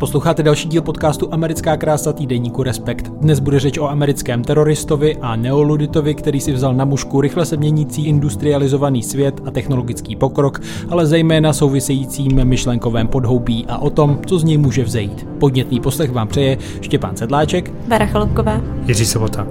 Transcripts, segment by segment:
Posloucháte další díl podcastu Americká krása týdeníku Respekt. Dnes bude řeč o americkém teroristovi a neoluditovi, který si vzal na mužku rychle se měnící industrializovaný svět a technologický pokrok, ale zejména souvisejícím myšlenkovém podhoubí a o tom, co z něj může vzejít. Podnětný poslech vám přeje Štěpán Sedláček, Vera Chalupková, Jiří Sobota.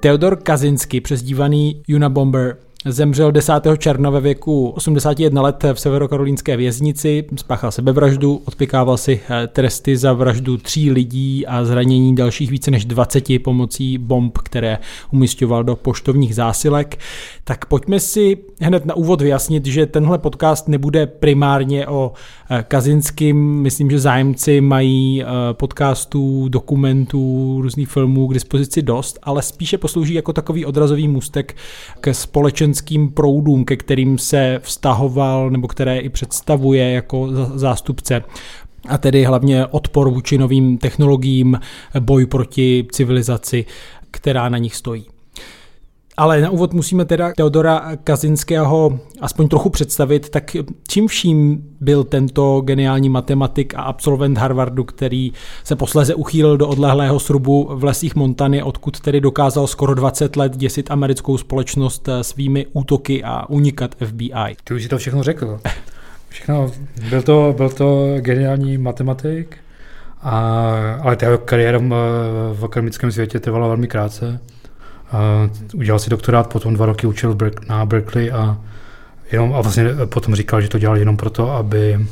Teodor Kazinsky, přezdívaný Unabomber, Zemřel 10. června ve věku 81 let v severokarolínské věznici, spáchal sebevraždu, odpikával si eh, tresty za vraždu tří lidí a zranění dalších více než 20 pomocí bomb, které umistoval do poštovních zásilek. Tak pojďme si hned na úvod vyjasnit, že tenhle podcast nebude primárně o Kazinským. Myslím, že zájemci mají eh, podcastů, dokumentů, různých filmů k dispozici dost, ale spíše poslouží jako takový odrazový můstek ke společenským proudům, ke kterým se vztahoval nebo které i představuje jako zástupce a tedy hlavně odpor vůči novým technologiím, boj proti civilizaci, která na nich stojí. Ale na úvod musíme teda Teodora Kazinského aspoň trochu představit, tak čím vším byl tento geniální matematik a absolvent Harvardu, který se posléze uchýlil do odlehlého srubu v lesích Montany, odkud tedy dokázal skoro 20 let děsit americkou společnost svými útoky a unikat FBI. Ty už si to všechno řekl. Všechno, byl to, byl to geniální matematik, a, ale ta kariéra v akademickém světě trvala velmi krátce. Udělal si doktorát, potom dva roky učil na Berkeley a, jenom, a vlastně potom říkal, že to dělal jenom proto, aby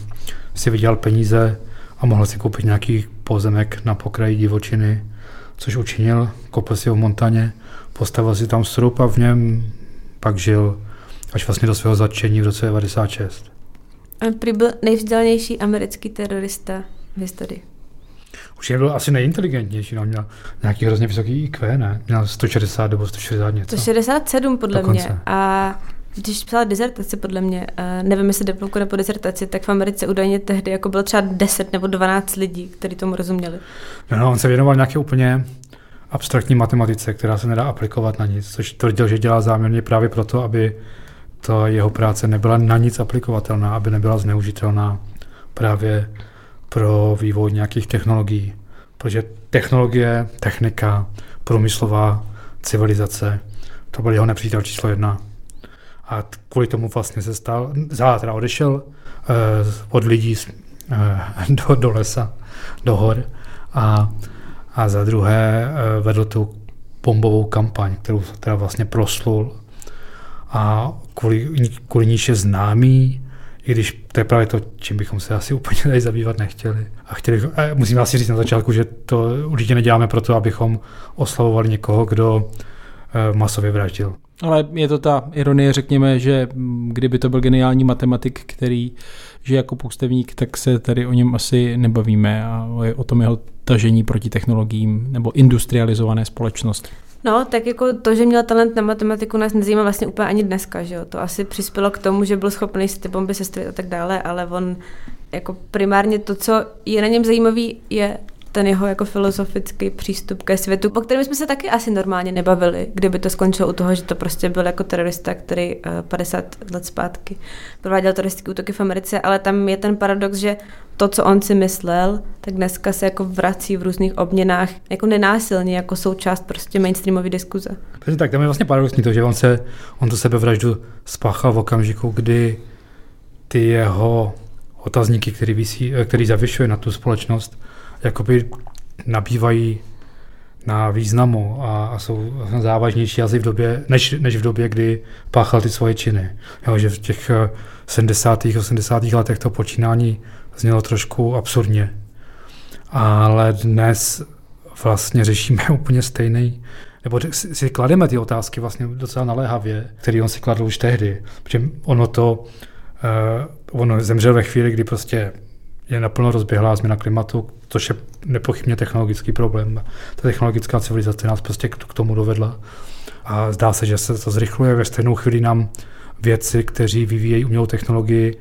si vydělal peníze a mohl si koupit nějaký pozemek na pokraji divočiny, což učinil, koupil si ho v Montaně, postavil si tam srup a v něm pak žil až vlastně do svého zatčení v roce 96. On prý byl nejvzdělanější americký terorista v historii. Už byl asi nejinteligentnější, no, měl nějaký hrozně vysoký IQ, ne? Měl 160 nebo 160 něco. 167 podle Dokonce. mě. A když psala dizertaci, podle mě, nevím, jestli diplomku nebo dizertaci, tak v Americe údajně tehdy jako bylo třeba 10 nebo 12 lidí, kteří tomu rozuměli. No, no, on se věnoval nějaké úplně abstraktní matematice, která se nedá aplikovat na nic, což tvrdil, že dělá záměrně právě proto, aby ta jeho práce nebyla na nic aplikovatelná, aby nebyla zneužitelná právě pro vývoj nějakých technologií. Protože technologie, technika, průmyslová civilizace, to byl jeho nepřítel číslo jedna. A kvůli tomu vlastně se stal, za teda odešel eh, od lidí eh, do, do lesa, do hor a, a za druhé eh, vedl tu bombovou kampaň, kterou teda vlastně proslul a kvůli, kvůli níž je známý i když to je právě to, čím bychom se asi úplně tady zabývat nechtěli. A chtěli, a musím asi říct na začátku, že to určitě neděláme proto, abychom oslavovali někoho, kdo masově vraždil. Ale je to ta ironie, řekněme, že kdyby to byl geniální matematik, který že jako půstevník, tak se tady o něm asi nebavíme a o tom jeho tažení proti technologiím nebo industrializované společnosti. No, tak jako to, že měl talent na matematiku, nás nezajímá vlastně úplně ani dneska, že jo. To asi přispělo k tomu, že byl schopný si ty bomby sestrojit a tak dále, ale on jako primárně to, co je na něm zajímavý, je ten jeho jako filozofický přístup ke světu, o kterém jsme se taky asi normálně nebavili, kdyby to skončilo u toho, že to prostě byl jako terorista, který 50 eh, let zpátky prováděl teroristické útoky v Americe, ale tam je ten paradox, že to, co on si myslel, tak dneska se jako vrací v různých obměnách jako nenásilně, jako součást prostě mainstreamové diskuze. Přesně tak, tam je vlastně paradoxní to, že on se, on to sebevraždu spáchal v okamžiku, kdy ty jeho otazníky, který, vysí, eh, který zavyšuje na tu společnost, jakoby nabývají na významu a, a jsou závažnější asi v době, než, než v době, kdy páchal ty svoje činy. Jo, že v těch 70. Eh, 80. letech to počínání znělo trošku absurdně. Ale dnes vlastně řešíme úplně stejný, nebo si klademe ty otázky vlastně docela naléhavě, který on si kladl už tehdy. Protože ono to, uh, ono zemřel ve chvíli, kdy prostě je naplno rozběhlá změna klimatu, což je nepochybně technologický problém. Ta technologická civilizace nás prostě k tomu dovedla. A zdá se, že se to zrychluje. Ve stejnou chvíli nám věci, kteří vyvíjejí umělou technologii,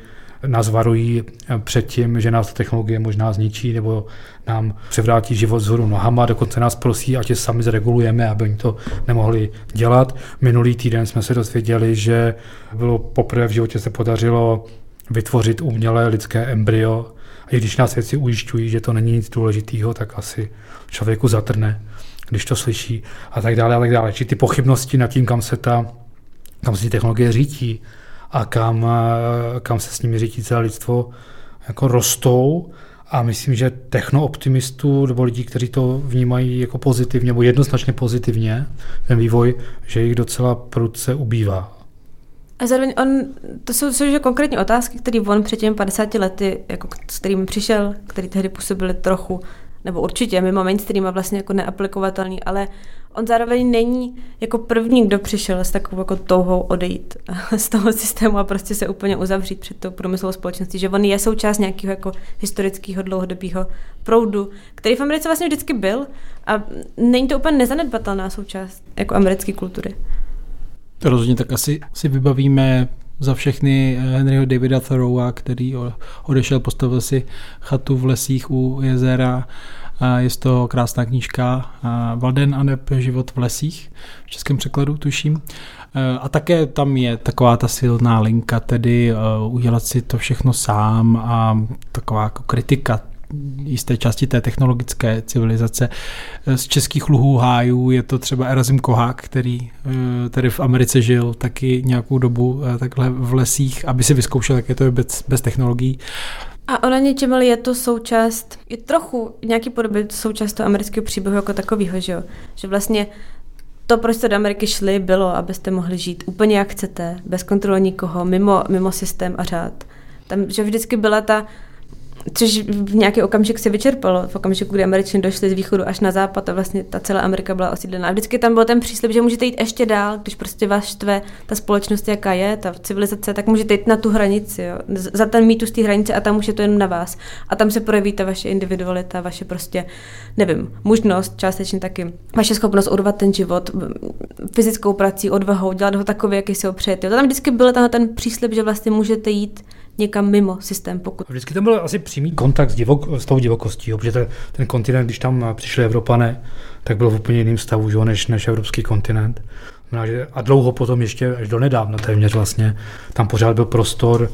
nás varují před tím, že nás technologie možná zničí nebo nám převrátí život zhoru nohama, dokonce nás prosí, ať je sami zregulujeme, aby oni to nemohli dělat. Minulý týden jsme se dozvěděli, že bylo poprvé v životě se podařilo vytvořit umělé lidské embryo. A když nás věci ujišťují, že to není nic důležitého, tak asi člověku zatrne, když to slyší a tak dále a tak dále. Či ty pochybnosti nad tím, kam se ta kam se technologie řítí a kam, kam se s nimi řítí celé lidstvo, jako rostou a myslím, že technooptimistů nebo lidí, kteří to vnímají jako pozitivně nebo jednoznačně pozitivně, ten vývoj, že jich docela prudce ubývá. A zároveň on, to jsou, jsou že konkrétní otázky, které on před těmi 50 lety, jako, s kterými přišel, které tehdy působily trochu, nebo určitě mimo mainstream a vlastně jako neaplikovatelný, ale on zároveň není jako první, kdo přišel s takovou jako touhou odejít z toho systému a prostě se úplně uzavřít před tou průmyslovou společností, že on je součást nějakého jako historického dlouhodobého proudu, který v Americe vlastně vždycky byl a není to úplně nezanedbatelná součást jako americké kultury. Rozhodně tak asi si vybavíme za všechny Henryho Davida Thoreaua, který odešel, postavil si chatu v lesích u jezera je to krásná knížka Valden a neb život v lesích, v českém překladu tuším. E, a také tam je taková ta silná linka, tedy e, udělat si to všechno sám a taková jako kritika jisté části té technologické civilizace. Z českých luhů hájů je to třeba Erazim Kohák, který tady v Americe žil taky nějakou dobu takhle v lesích, aby si vyzkoušel, jak je to bez, bez technologií. A ona něčem ale je to součást, je trochu nějaký podobě součást toho amerického příběhu jako takového, že jo? Že vlastně to, proč jste do Ameriky šli, bylo, abyste mohli žít úplně jak chcete, bez kontroly nikoho, mimo, mimo systém a řád. Tam, že vždycky byla ta což v nějaký okamžik se vyčerpalo, v okamžiku, kdy Američané došli z východu až na západ a vlastně ta celá Amerika byla osídlená. Vždycky tam byl ten příslip, že můžete jít ještě dál, když prostě vás štve ta společnost, jaká je, ta civilizace, tak můžete jít na tu hranici, jo, za ten mýtus té hranice a tam už je to jen na vás. A tam se projeví ta vaše individualita, vaše prostě, nevím, možnost, částečně taky, vaše schopnost urvat ten život fyzickou prací, odvahou, dělat ho takový, jaký si ho přejete. Tam vždycky byl ten příslip, že vlastně můžete jít někam mimo systém. Pokud... Vždycky tam byl asi přímý kontakt s, divok, s tou divokostí, protože ten, ten kontinent, když tam přišli Evropané, tak byl v úplně jiném stavu že, než, než evropský kontinent. A dlouho potom ještě, až do nedávna téměř vlastně, tam pořád byl prostor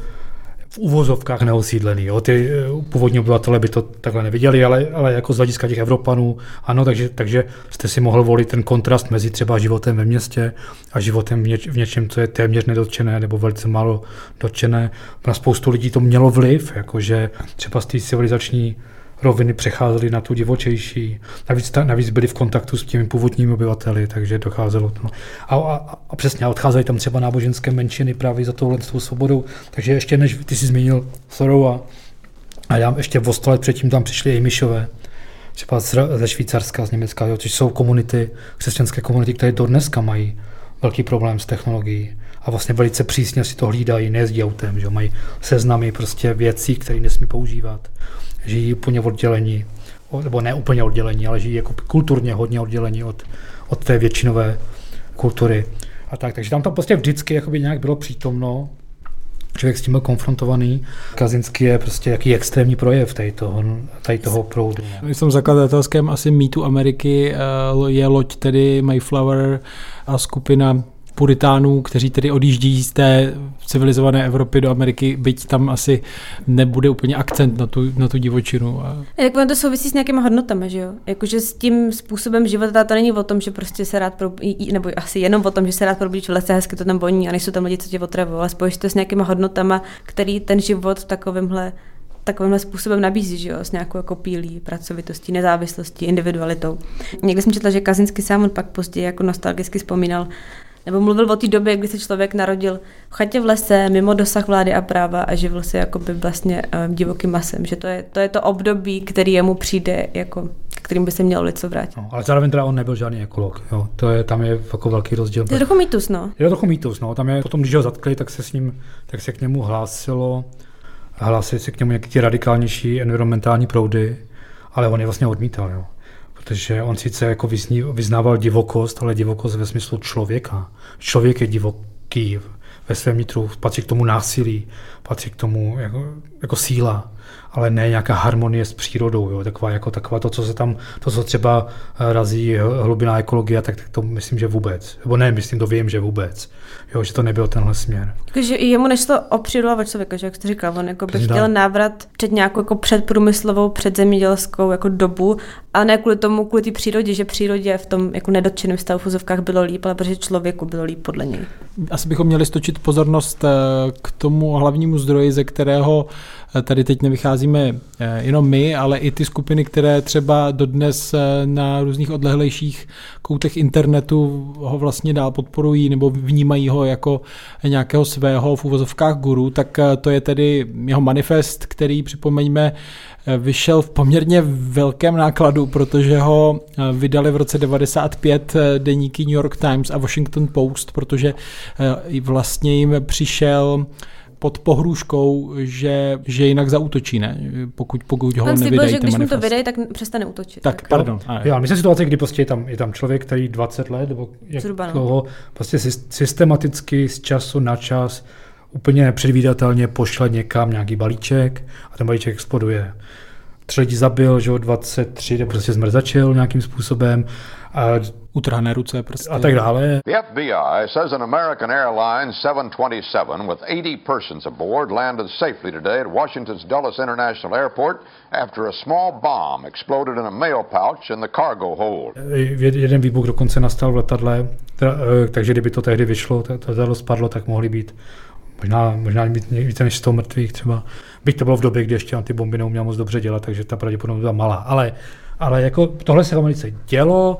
v uvozovkách neosídlený. Jo. Ty eh, původní obyvatele by to takhle neviděli, ale, ale jako z hlediska těch Evropanů, ano, takže, takže jste si mohl volit ten kontrast mezi třeba životem ve městě a životem v, něč, v něčem, co je téměř nedotčené nebo velice málo dotčené. Na spoustu lidí to mělo vliv, jakože třeba z té civilizační roviny přecházely na tu divočejší. Navíc, ta, navíc byli v kontaktu s těmi původními obyvateli, takže docházelo to. A, a, a přesně, odcházejí tam třeba náboženské menšiny právě za touhle svobodou. Takže ještě než ty jsi zmínil Thoreau a já ještě o sto let předtím tam přišli i Myšové, třeba ze Švýcarska, z Německa, jo, což jsou komunity, křesťanské komunity, které do dneska mají velký problém s technologií a vlastně velice přísně si to hlídají, nejezdí autem, že mají seznamy prostě věcí, které nesmí používat žijí úplně oddělení, nebo ne úplně oddělení, ale žijí jako kulturně hodně oddělení od, od té většinové kultury. A tak, takže tam to prostě vždycky nějak bylo přítomno, člověk s tím byl konfrontovaný. Kazinský je prostě jaký extrémní projev tady toho, tady toho proudu. Tom zakladatelském asi mýtu Ameriky eh, je loď tedy Mayflower a skupina puritánů, kteří tedy odjíždí z té civilizované Evropy do Ameriky, byť tam asi nebude úplně akcent na tu, na tu divočinu. Jak to souvisí s nějakými hodnotami, že jo? Jakože s tím způsobem života to není o tom, že prostě se rád probudí, nebo asi jenom o tom, že se rád probudíš v lese, hezky to tam voní a nejsou tam lidi, co tě otravují, ale spojíš to s nějakými hodnotama, který ten život v takovémhle takovýmhle způsobem nabízí, že jo, s nějakou jako pílí, pracovitostí, nezávislostí, individualitou. Někdy jsem četla, že Kazinsky sám pak později jako nostalgicky vzpomínal nebo mluvil o té době, kdy se člověk narodil v chatě v lese, mimo dosah vlády a práva a živil se jakoby vlastně uh, divokým masem. Že to je, to je to období, který jemu přijde, jako, kterým by se mělo něco vrátit. No, ale zároveň teda on nebyl žádný ekolog. Jo. To je, tam je jako velký rozdíl. To je trochu mýtus, no. Je to trochu mýtus, no. Tam je, potom, když ho zatkli, tak se s ním, tak se k němu hlásilo, hlásili se k němu nějaké radikálnější environmentální proudy, ale on je vlastně odmítal, jo protože on sice jako vyznával divokost, ale divokost ve smyslu člověka. Člověk je divoký ve svém nitru, patří k tomu násilí, patří k tomu jako, jako síla. Ale ne nějaká harmonie s přírodou, jo, taková, jako taková to, co se tam, to, co třeba eh, razí hlubiná ekologie, tak, tak to myslím, že vůbec. Nebo ne, myslím, to vím, že vůbec. Jo, že to nebyl tenhle směr. Takže jemu nešlo o přírodu a člověka, že jak jste říkal, on jako by chtěl návrat před nějakou jako předprůmyslovou, předzemědělskou jako dobu a ne kvůli tomu, kvůli té přírodě, že přírodě v tom jako nedotčeném stavu v úzovkách bylo líp, ale protože člověku bylo líp podle něj. Asi bychom měli stočit pozornost eh, k tomu hlavnímu zdroji, ze kterého tady teď nevycházíme eh, jenom my, ale i ty skupiny, které třeba dodnes na různých odlehlejších koutech internetu ho vlastně dál podporují nebo vnímají ho jako nějakého svého v úvozovkách guru, tak to je tedy jeho manifest, který připomeňme vyšel v poměrně velkém nákladu, protože ho eh, vydali v roce 95 eh, deníky New York Times a Washington Post, protože eh, vlastně jim přišel pod pohrůžkou, že, že jinak zautočí, ne? Pokud, pokud ho nevydají že když mu to vydají, tak přestane útočit. Tak, tak pardon. Jo, jo, myslím situace, kdy prostě je tam, je tam člověk, který 20 let, nebo jak Zhruba, no. prostě systematicky z času na čas úplně nepředvídatelně pošle někam nějaký balíček a ten balíček exploduje. Tři lidi zabil, že ho 23, nebo prostě zmrzačil nějakým způsobem. A utrhané ruce prostě. A tak dále. The FBI says an American Airlines 727 with 80 persons aboard landed safely today at Washington's Dulles International Airport after a small bomb exploded in a mail pouch in the cargo hold. Jeden výbuch dokonce nastal v letadle, eh, takže kdyby to tehdy vyšlo, to letadlo spadlo, tak mohli být možná, možná více než 100 mrtvých třeba. Byť to bylo v době, kdy ještě ty bomby neuměl moc dobře dělat, takže ta pravděpodobnost byla malá. Ale, ale jako tohle se v Americe dělo,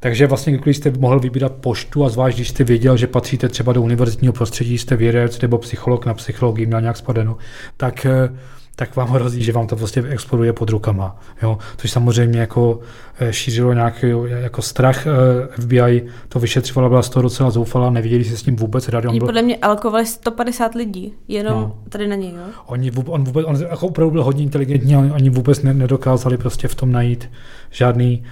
takže vlastně, když jste mohl vybírat poštu a zvlášť, když jste věděl, že patříte třeba do univerzitního prostředí, jste vědec nebo psycholog na psychologii měl nějak spadeno, tak eh, tak vám hrozí, že vám to prostě exploduje pod rukama. Jo? Což samozřejmě jako eh, šířilo nějaký jako strach. Eh, FBI to vyšetřovala, byla z toho docela zoufala, nevěděli si s tím vůbec rady. Oni byl... podle mě alkovali 150 lidí, jenom no. tady na něj. Jo? Oni, on, vůbec, on jako opravdu byl hodně inteligentní, oni vůbec ne, nedokázali prostě v tom najít žádný,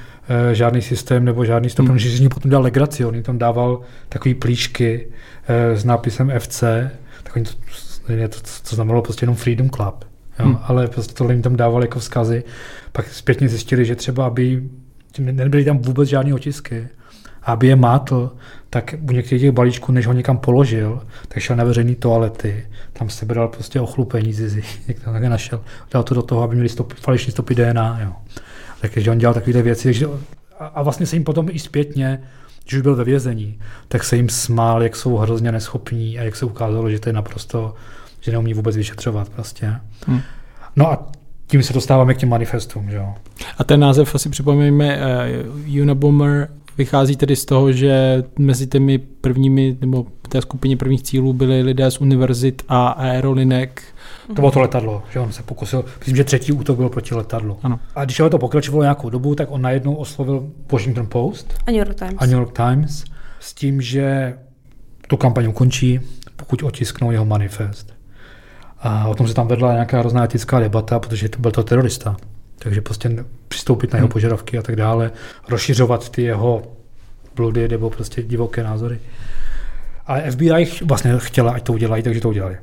uh, žádný systém nebo žádný stop, hmm. že potom dal legraci, on tam dával takový plíšky uh, s nápisem FC, tak oni to, to, to znamenalo prostě jenom Freedom Club. Jo, hmm. Ale prostě tohle jim tam dávali jako vzkazy. Pak zpětně zjistili, že třeba aby nebyly tam vůbec žádné otisky, a aby je mátl, tak u některých těch balíčků, než ho někam položil, tak šel na veřejné toalety, tam se bral prostě ochlupení zizi, jak to také našel. Dal to do toho, aby měli stop, falešní stopy DNA. Jo. Takže on dělal takové věci. Takže, a vlastně se jim potom i zpětně, když už byl ve vězení, tak se jim smál, jak jsou hrozně neschopní a jak se ukázalo, že to je naprosto že neumí vůbec vyšetřovat prostě. Hmm. No a tím se dostáváme k těm manifestům. Že jo. A ten název asi připomeňme, uh, Unabomber vychází tedy z toho, že mezi těmi prvními, nebo té skupině prvních cílů byli lidé z univerzit a aerolinek. To bylo to letadlo, že on se pokusil, myslím, že třetí útok byl proti letadlu. Ano. A když to pokračovalo nějakou dobu, tak on najednou oslovil Washington Post a New York Times, a New York Times s tím, že tu kampaň ukončí, pokud otisknou jeho manifest. A o tom se tam vedla nějaká hrozná etická debata, protože to byl to terorista. Takže prostě přistoupit na jeho hmm. požadavky a tak dále, rozšiřovat ty jeho bludy nebo prostě divoké názory. Ale FBI vlastně chtěla, ať to udělají, takže to udělali.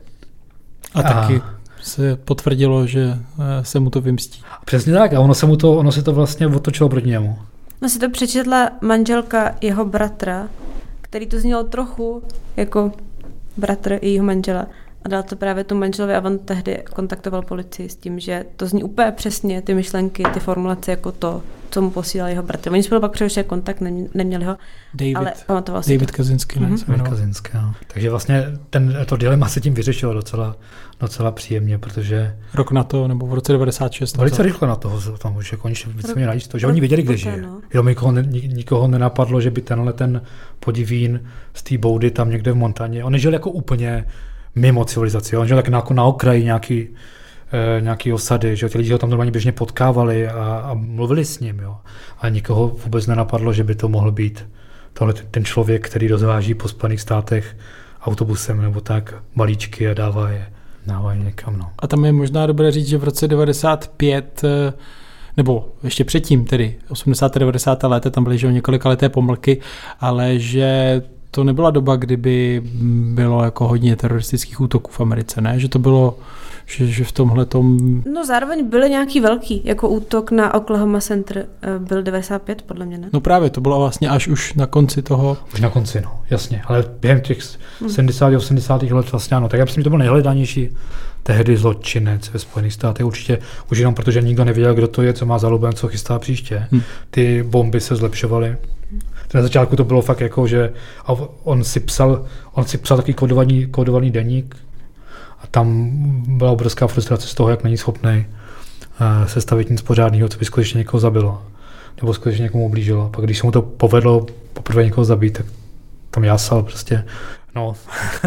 A, a taky se potvrdilo, že eh, se mu to vymstí. Přesně tak, a ono se, mu to, ono se to vlastně otočilo proti němu. No si to přečetla manželka jeho bratra, který to znělo trochu jako bratr jeho manžela. A dal to právě tu manželovi a on tehdy kontaktoval policii s tím, že to zní úplně přesně ty myšlenky, ty formulace jako to, co mu posílal jeho bratr. Oni spolu pak přerušili kontakt, neměli ho, David, ale pamatoval si David to. Kazinsky. Mm-hmm. David Kazinsky, no. Takže vlastně ten, to dilema se tím vyřešilo docela, docela příjemně, protože... Rok na to, nebo v roce 96. Velice rychle na toho tam už je konečně víceméně najíst to, že oni věděli, kde žije. No. Jenom nikoho, nikoho nenapadlo, že by tenhle ten podivín z té boudy tam někde v Montaně, on nežil jako úplně mimo civilizaci. On žil tak na, na okraji nějaký, e, nějaký osady, že ti lidi ho tam normálně běžně potkávali a, a mluvili s ním. Jo. A nikoho vůbec nenapadlo, že by to mohl být tohle ten člověk, který rozváží po Spojených státech autobusem nebo tak balíčky a dává je, dává je někam. No. A tam je možná dobré říct, že v roce 95 eh, nebo ještě předtím, tedy 80. 90. let, tam byly že několika leté pomlky, ale že to nebyla doba, kdyby bylo jako hodně teroristických útoků v Americe, ne? Že to bylo že, že v tomhle tom... No zároveň byly nějaký velký, jako útok na Oklahoma Center eh, byl 95 podle mě, ne? No právě, to bylo vlastně až už na konci toho... Už na konci, no, jasně, ale během těch hmm. 70. 80. let vlastně ano, tak já myslím, že to byl nejhledanější tehdy zločinec ve Spojených státech. Určitě už jenom protože nikdo nevěděl, kdo to je, co má za lubem, co chystá příště. Hmm. Ty bomby se zlepšovaly. Na začátku to bylo fakt jako, že on si psal, on si psal takový kodovaný, kodovaný deník a tam byla obrovská frustrace z toho, jak není schopný uh, sestavit nic pořádného, co by skutečně někoho zabilo nebo skutečně někomu ublížilo. Pak když se mu to povedlo poprvé někoho zabít, tak tam jásal prostě. No,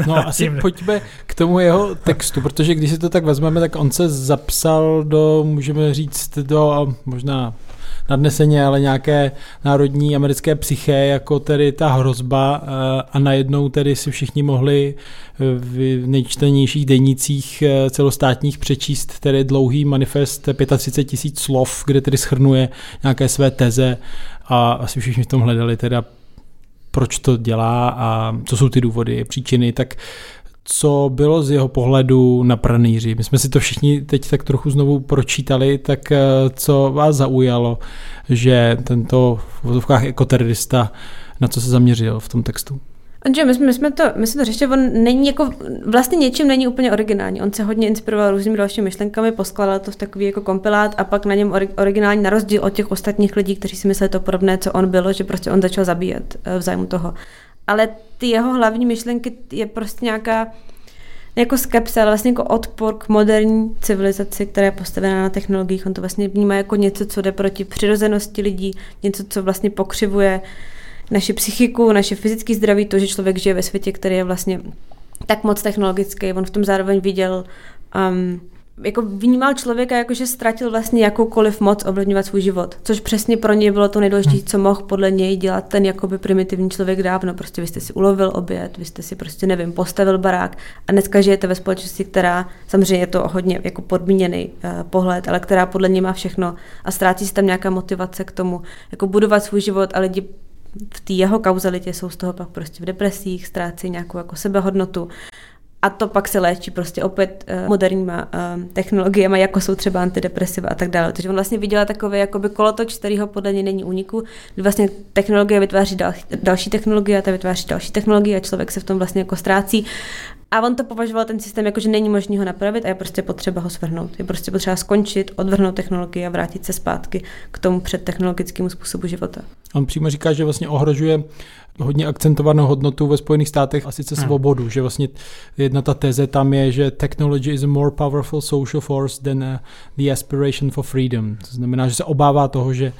no asi pojďme k tomu jeho textu, protože když si to tak vezmeme, tak on se zapsal do, můžeme říct, do možná nadneseně, ale nějaké národní americké psyché, jako tedy ta hrozba eh, a najednou tedy si všichni mohli v nejčtenějších denících eh, celostátních přečíst tedy dlouhý manifest 35 tisíc slov, kde tedy schrnuje nějaké své teze a asi všichni v tom hledali teda proč to dělá a co jsou ty důvody, příčiny, tak co bylo z jeho pohledu na pranýři. My jsme si to všichni teď tak trochu znovu pročítali, tak eh, co vás zaujalo, že tento v vozovkách ekoterorista na co se zaměřil v tom textu? Že my jsme, my jsme to, my jsme to řešili, on není jako, vlastně něčím není úplně originální. On se hodně inspiroval různými dalšími myšlenkami, poskládal to v takový jako kompilát a pak na něm originální, na rozdíl od těch ostatních lidí, kteří si mysleli to podobné, co on bylo, že prostě on začal zabíjet eh, v zájmu toho. Ale ty jeho hlavní myšlenky je prostě nějaká jako skepse, ale vlastně jako odpor k moderní civilizaci, která je postavená na technologiích. On to vlastně vnímá jako něco, co jde proti přirozenosti lidí, něco, co vlastně pokřivuje naši psychiku, naše fyzické zdraví, to, že člověk žije ve světě, který je vlastně tak moc technologický. On v tom zároveň viděl um, jako vnímal člověka jako, že ztratil vlastně jakoukoliv moc ovlivňovat svůj život, což přesně pro něj bylo to nejdůležitější, hmm. co mohl podle něj dělat ten jakoby primitivní člověk dávno. Prostě vy jste si ulovil oběd, vy jste si prostě, nevím, postavil barák a dneska žijete ve společnosti, která, samozřejmě je to hodně jako podmíněný uh, pohled, ale která podle něj má všechno a ztrácí se tam nějaká motivace k tomu, jako budovat svůj život a lidi v té jeho kauzalitě jsou z toho pak prostě v depresích, ztrácí nějakou jako sebehodnotu a to pak se léčí prostě opět uh, moderníma uh, technologiemi, jako jsou třeba antidepresiva a tak dále. Takže on vlastně viděla takový jakoby kolotoč, kterýho podle něj není úniku, vlastně technologie vytváří dal, další technologie a ta vytváří další technologie a člověk se v tom vlastně jako ztrácí. A on to považoval ten systém jako, že není možné ho napravit a je prostě potřeba ho svrhnout. Je prostě potřeba skončit, odvrhnout technologii a vrátit se zpátky k tomu předtechnologickému způsobu života. On přímo říká, že vlastně ohrožuje hodně akcentovanou hodnotu ve Spojených státech a sice hmm. svobodu, že vlastně jedna ta teze tam je, že technology is a more powerful social force than uh, the aspiration for freedom. To znamená, že se obává toho, že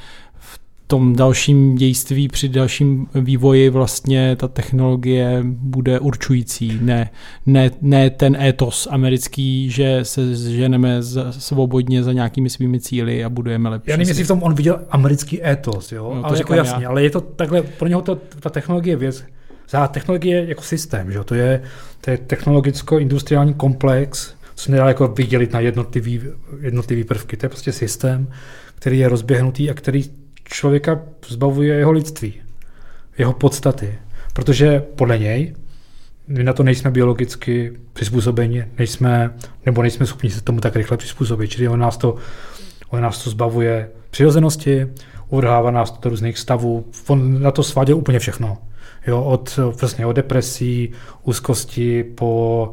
tom dalším dějství, při dalším vývoji vlastně ta technologie bude určující. Ne, ne, ne ten étos americký, že se ženeme z, svobodně za nějakými svými cíly a budujeme lepší. Já nevím, jestli v tom on viděl americký étos, jo? No, ale jako jasně, já. ale je to takhle, pro něho to, ta technologie věc, za technologie jako systém, že? To, je, to je technologicko-industriální komplex, co nedá jako vydělit na jednotlivý, jednotlivý prvky. To je prostě systém, který je rozběhnutý a který člověka zbavuje jeho lidství, jeho podstaty. Protože podle něj my na to nejsme biologicky přizpůsobeni, nejsme, nebo nejsme schopni se tomu tak rychle přizpůsobit. Čili on nás to, on nás to zbavuje přirozenosti, uvrhává nás do různých stavů, on na to sváděl úplně všechno. Jo, od, vlastně od depresí, úzkosti po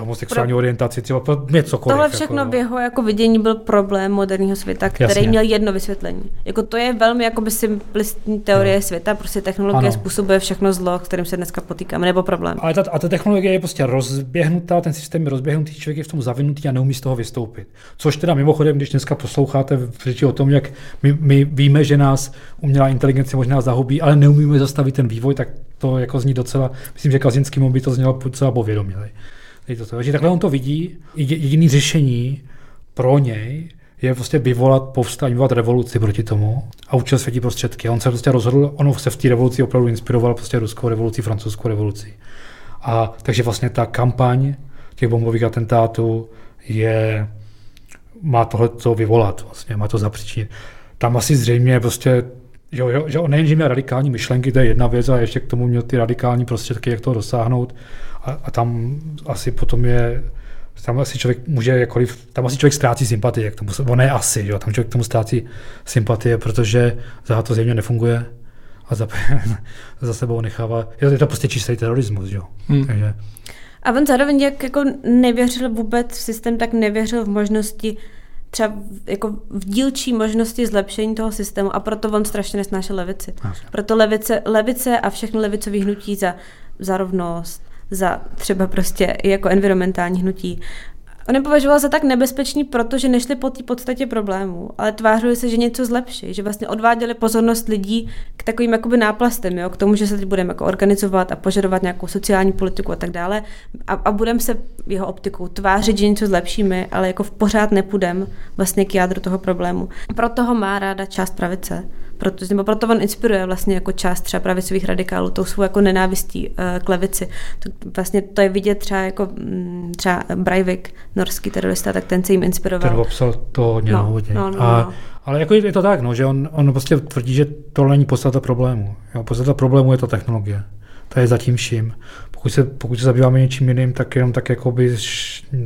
homosexuální Pro... orientaci, třeba něco Tohle všechno jako, v jeho jako vidění byl problém moderního světa, který Jasně. měl jedno vysvětlení. Jako to je velmi jakoby simplistní teorie no. světa, prostě technologie ano. způsobuje všechno zlo, s kterým se dneska potýkáme, nebo problém. Ale ta, a ta technologie je prostě rozběhnutá, ten systém je rozběhnutý, člověk je v tom zavinutý a neumí z toho vystoupit. Což teda mimochodem, když dneska posloucháte řeči o tom, jak my, my víme, že nás umělá inteligence možná zahubí, ale neumíme zastavit ten vývoj, tak to jako zní docela, myslím, že Kazinský by to znělo docela povědoměli. Takže takhle on to vidí. Jediný řešení pro něj je prostě vyvolat povstání, vyvolat revoluci proti tomu a učil světí prostředky. A on se prostě rozhodl, on se v té revoluci opravdu inspiroval prostě ruskou revoluci, francouzskou revoluci. A takže vlastně ta kampaň těch bombových atentátů je, má tohle to vyvolat, vlastně, má to zapříčinit. Tam asi zřejmě prostě jo, že on nejenže měl radikální myšlenky, to je jedna věc, a ještě k tomu měl ty radikální prostředky, jak toho dosáhnout. A, a tam asi potom je tam asi člověk může jakkoliv, tam asi člověk ztrácí sympatie k tomu, on ne asi, jo, tam člověk k tomu ztrácí sympatie, protože za to zjevně nefunguje a za, za sebou nechává, je to prostě čistý terorismus, jo. Hmm. Takže, a on zároveň jak jako nevěřil vůbec v systém, tak nevěřil v možnosti třeba jako v dílčí možnosti zlepšení toho systému a proto on strašně nesnášel levici. Proto levice, levice a všechny levicové hnutí za, za rovnost, za třeba prostě jako environmentální hnutí. On je považoval za tak nebezpečný, protože nešli po té podstatě problému, ale tvářili se, že něco zlepší, že vlastně odváděli pozornost lidí k takovým jakoby náplastem, jo, k tomu, že se teď budeme jako organizovat a požadovat nějakou sociální politiku a tak dále. A, a budeme se jeho optikou tvářit, že něco zlepšíme, ale jako v pořád nepůjdem vlastně k jádru toho problému. Proto ho má ráda část pravice, proto, nebo proto on inspiruje vlastně jako část třeba pravicových radikálů, tou svou jako nenávistí uh, k levici. To, vlastně to je vidět třeba jako mm, třeba Breivik, norský terorista, tak ten se jim inspiroval. Ten popsal to hodně, no, hodně. No, no, a, no. Ale jako je to tak, no, že on, on prostě tvrdí, že to není podstata problému. Jo, podstata problému je to technologie. To je zatím vším. Pokud se, pokud se zabýváme něčím jiným, tak jenom tak, jakoby,